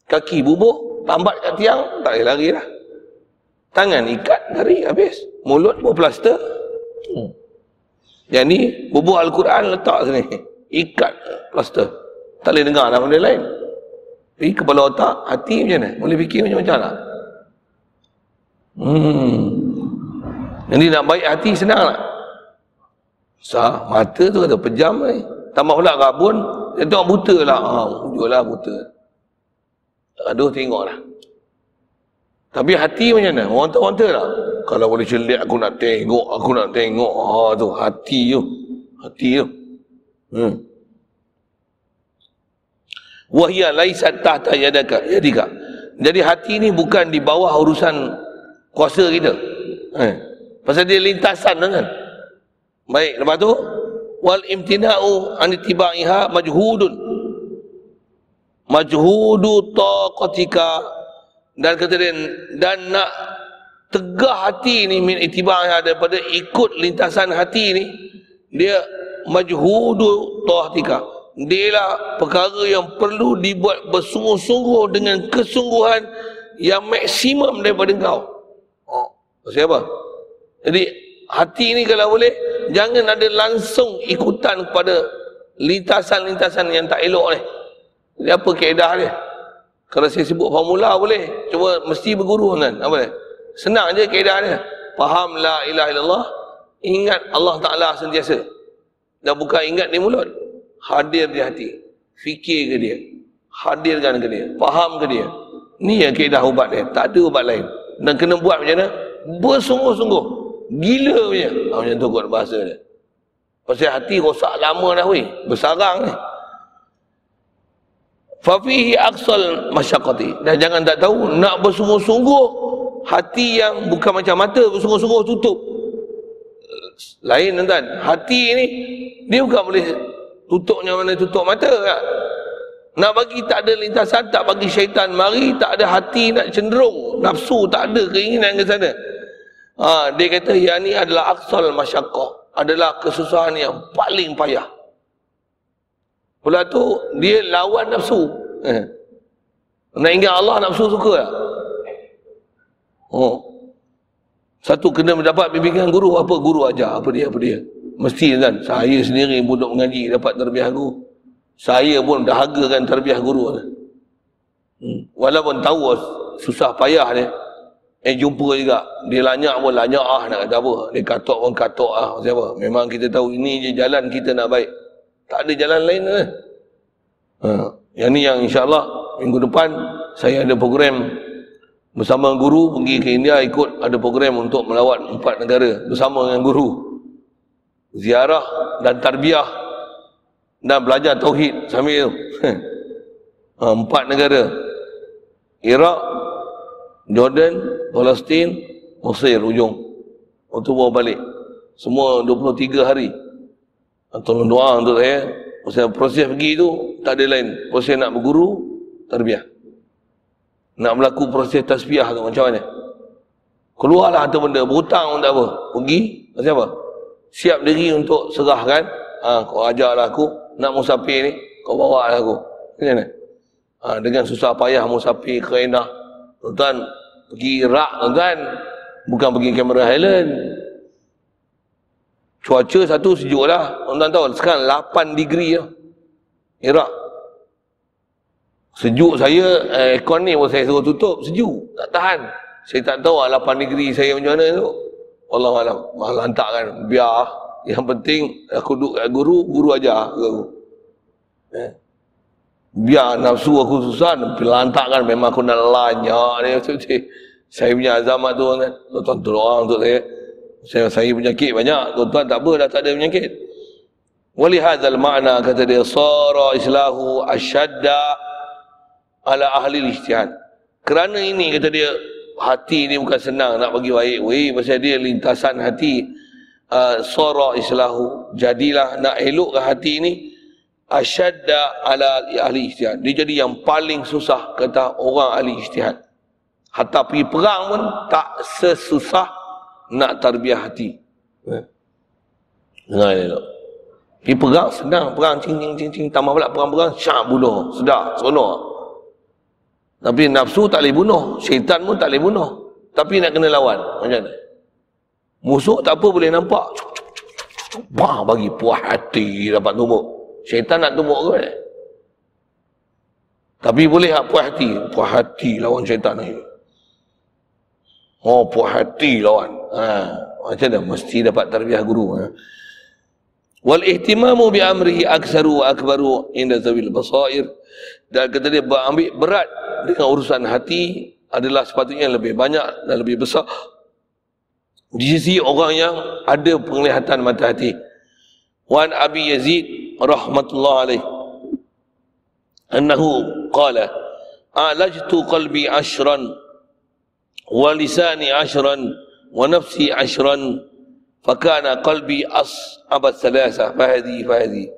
[SPEAKER 1] Kaki bubuk, tambat kat tiang, tak boleh lari lah. Tangan ikat, lari, habis. Mulut buat plaster. Yang ni bubuh Al-Quran letak sini. Ikat plaster. Tak boleh dengar lah benda lain. Tapi kepala otak, hati macam mana? Boleh fikir macam-macam tak? Hmm. Jadi nak baik hati senang tak? Sah, mata tu kata pejam ni. Tambah pula rabun, dia tengok buta lah. Ha, lah buta. Aduh, tengok lah. Tapi hati macam mana? Orang tak orang tak? Kalau boleh celik aku nak tengok, aku nak tengok. Ha tu hati tu. Hati tu. Hmm. Wahia laisat tahta yadaka. Yadika. Jadi hati ni bukan di bawah urusan kuasa kita. Eh. Pasal dia lintasan kan. Baik, lepas tu wal imtina'u an tibaiha majhudun. Majhudu taqatika dan kata dia dan nak tegah hati ni min itibar daripada ikut lintasan hati ni dia majhudu tahtika dia lah perkara yang perlu dibuat bersungguh-sungguh dengan kesungguhan yang maksimum daripada kau oh, siapa jadi hati ni kalau boleh jangan ada langsung ikutan kepada lintasan-lintasan yang tak elok ni. Jadi apa keedah dia kalau saya sebut formula boleh. Cuma mesti berguru kan. Apa dia? Senang je keadaan dia. Faham la ilaha illallah. Ingat Allah Ta'ala sentiasa. Dan bukan ingat di mulut. Hadir di hati. Fikir ke dia. Hadirkan ke dia. Faham ke dia. Ni yang keadaan ubat dia. Tak ada ubat lain. Dan kena buat macam mana? Bersungguh-sungguh. Gila punya. Ha, macam tu kot bahasa dia. Pasal hati rosak lama dah weh. Bersarang ni. Fafihi aksal masyakati. Dan jangan tak tahu, nak bersungguh-sungguh, hati yang bukan macam mata, bersungguh-sungguh tutup. Lain tuan hati ni, dia bukan boleh tutupnya mana tutup mata. Tak? Nak bagi tak ada lintasan, tak bagi syaitan mari, tak ada hati nak cenderung, nafsu tak ada keinginan ke sana. Ha, dia kata, yang ni adalah aksal masyakah. Adalah kesusahan yang paling payah. Pula tu dia lawan nafsu. Eh. Nak ingat Allah nafsu suka tak? Oh. Satu kena mendapat bimbingan guru apa guru ajar apa dia apa dia. Mesti kan saya sendiri pun mengaji dapat terbiah guru. Saya pun dahagakan terbiah guru. Hmm. Walaupun tahu susah payah dia. Eh jumpa juga. Dia lanyak pun lanyak ah nak kata apa. Dia katok pun katok ah. Siapa? Memang kita tahu ini je jalan kita nak baik. Tak ada jalan lain lah. Ha. Yang ni yang insyaAllah minggu depan saya ada program bersama guru pergi ke India ikut ada program untuk melawat empat negara bersama dengan guru. Ziarah dan tarbiyah dan belajar tauhid sambil tu. Ha, empat negara. Iraq, Jordan, Palestin, Mesir ujung. Untuk bawa balik. Semua 23 hari. Tolong doa untuk saya. Pasal proses pergi tu tak ada lain. Proses nak berguru, terbiah. Nak berlaku proses tasbiah tu macam mana? Keluarlah harta benda, berhutang pun tak apa. Pergi, pasal apa? Siap diri untuk serahkan. Ha, kau ajarlah aku, nak musafir ni, kau bawa lah aku. Macam mana? Ha, dengan susah payah musafir ke Enah. Tuan-tuan, pergi Iraq tuan-tuan. Bukan pergi Cameron Highland. Cuaca satu sejuk lah. Orang tahu sekarang 8 degree lah. Iraq. Sejuk saya, eh, aircon ni pun saya suruh tutup. Sejuk. Tak tahan. Saya tak tahu lah 8 degree saya macam mana tu. Allah malam. Mahal hantar kan. Biar. Yang penting aku duduk kat guru, guru ajar aku. Eh. Biar nafsu aku susah, lantak kan memang aku nak lanyak ni. Saya punya azamat tu kan. Tuan-tuan tolong untuk saya. Saya, saya penyakit banyak. Tuan-tuan tak apa dah tak ada penyakit. Wali hadzal makna kata dia sara islahu asyadda ala ahli ijtihad. Kerana ini kata dia hati ni bukan senang nak bagi baik. Weh pasal dia lintasan hati uh, sara islahu. Jadilah nak elokkan hati ni asyadda ala ahli ijtihad. Dia jadi yang paling susah kata orang ahli ijtihad. Hatta pergi perang pun tak sesusah nak tarbiyah hati. Dengar elok. Pergi perang senang, perang cing cing cing cing tambah pula perang-perang syak bunuh, sedar, seronok. Tapi nafsu tak boleh bunuh, syaitan pun tak boleh bunuh. Tapi nak kena lawan, macam mana? Musuh tak apa boleh nampak. Bah bagi puas hati dapat tumbuk. Syaitan nak tumbuk ke? Tapi boleh tak puas hati? Puas hati lawan syaitan ni. Oh, puas hati lawan. Ha, macam mana? Mesti dapat tarbiyah guru. Ha wal ihtimamu bi amrihi aktsaru wa akbaru inda zawil basair dan kata dia ambil berat dengan urusan hati adalah sepatutnya lebih banyak dan lebih besar di sisi orang yang ada penglihatan mata hati wan abi yazid rahmatullah alaih annahu qala alajtu qalbi ashran lisani ashran wa nafsi ashran Fakana qalbi as abad salasa fahadi fahadi.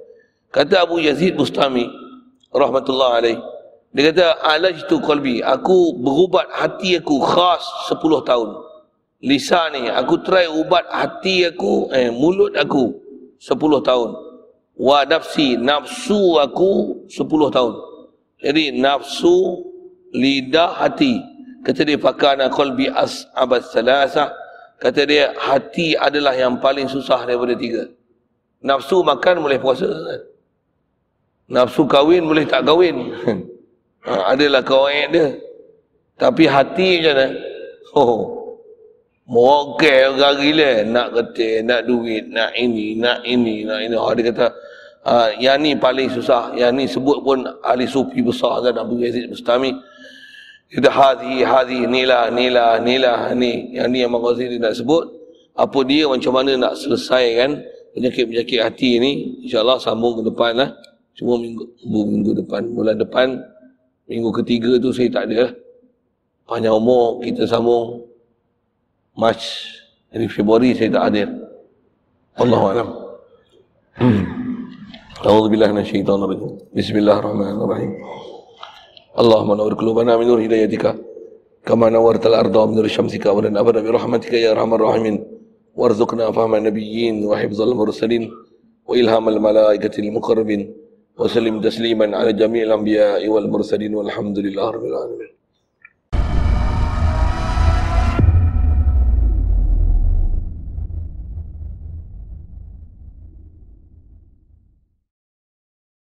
[SPEAKER 1] Kata Abu Yazid Bustami rahmatullah alaih. Dia kata alajtu qalbi. Aku berubat hati aku khas 10 tahun. Lisan ni aku try ubat hati aku eh mulut aku 10 tahun. Wa nafsi nafsu aku 10 tahun. Jadi nafsu lidah hati. Kata dia fakana qalbi as abad salasa Kata dia, hati adalah yang paling susah daripada tiga. Nafsu makan boleh puasa. Nafsu kahwin boleh tak kahwin. ha, adalah kawan dia. Tapi hati macam mana? Oh, Mokai orang gila. Nak kata, nak duit, nak ini, nak ini, nak ini. Oh, dia kata, uh, yang ni paling susah. Yang ni sebut pun ahli sufi besar kan Abu Yazid Bustami. Kita hadhi, hadhi, nila, nila, nila, ni. Yang ni yang Mak Ghazali nak sebut. Apa dia, macam mana nak selesaikan penyakit-penyakit hati ni. InsyaAllah sambung ke depan lah. Cuma minggu, minggu depan. Bulan depan, minggu ketiga tu saya tak ada lah. Panjang umur, kita sambung. March, jadi Februari saya tak ada. Allahuakbar. Hmm. A'udzubillahiminasyaitanirrajim. Bismillahirrahmanirrahim. اللهم نور قلوبنا من نور هدايتك كما نورت الأرض من نور شمسك ولن أبدا برحمتك يا أرحم الراحمين. وارزقنا فهم النبيين وحفظ المرسلين وإلهام الملائكة المقربين وسلم تسليما على جميع الأنبياء والمرسلين والحمد لله رب العالمين.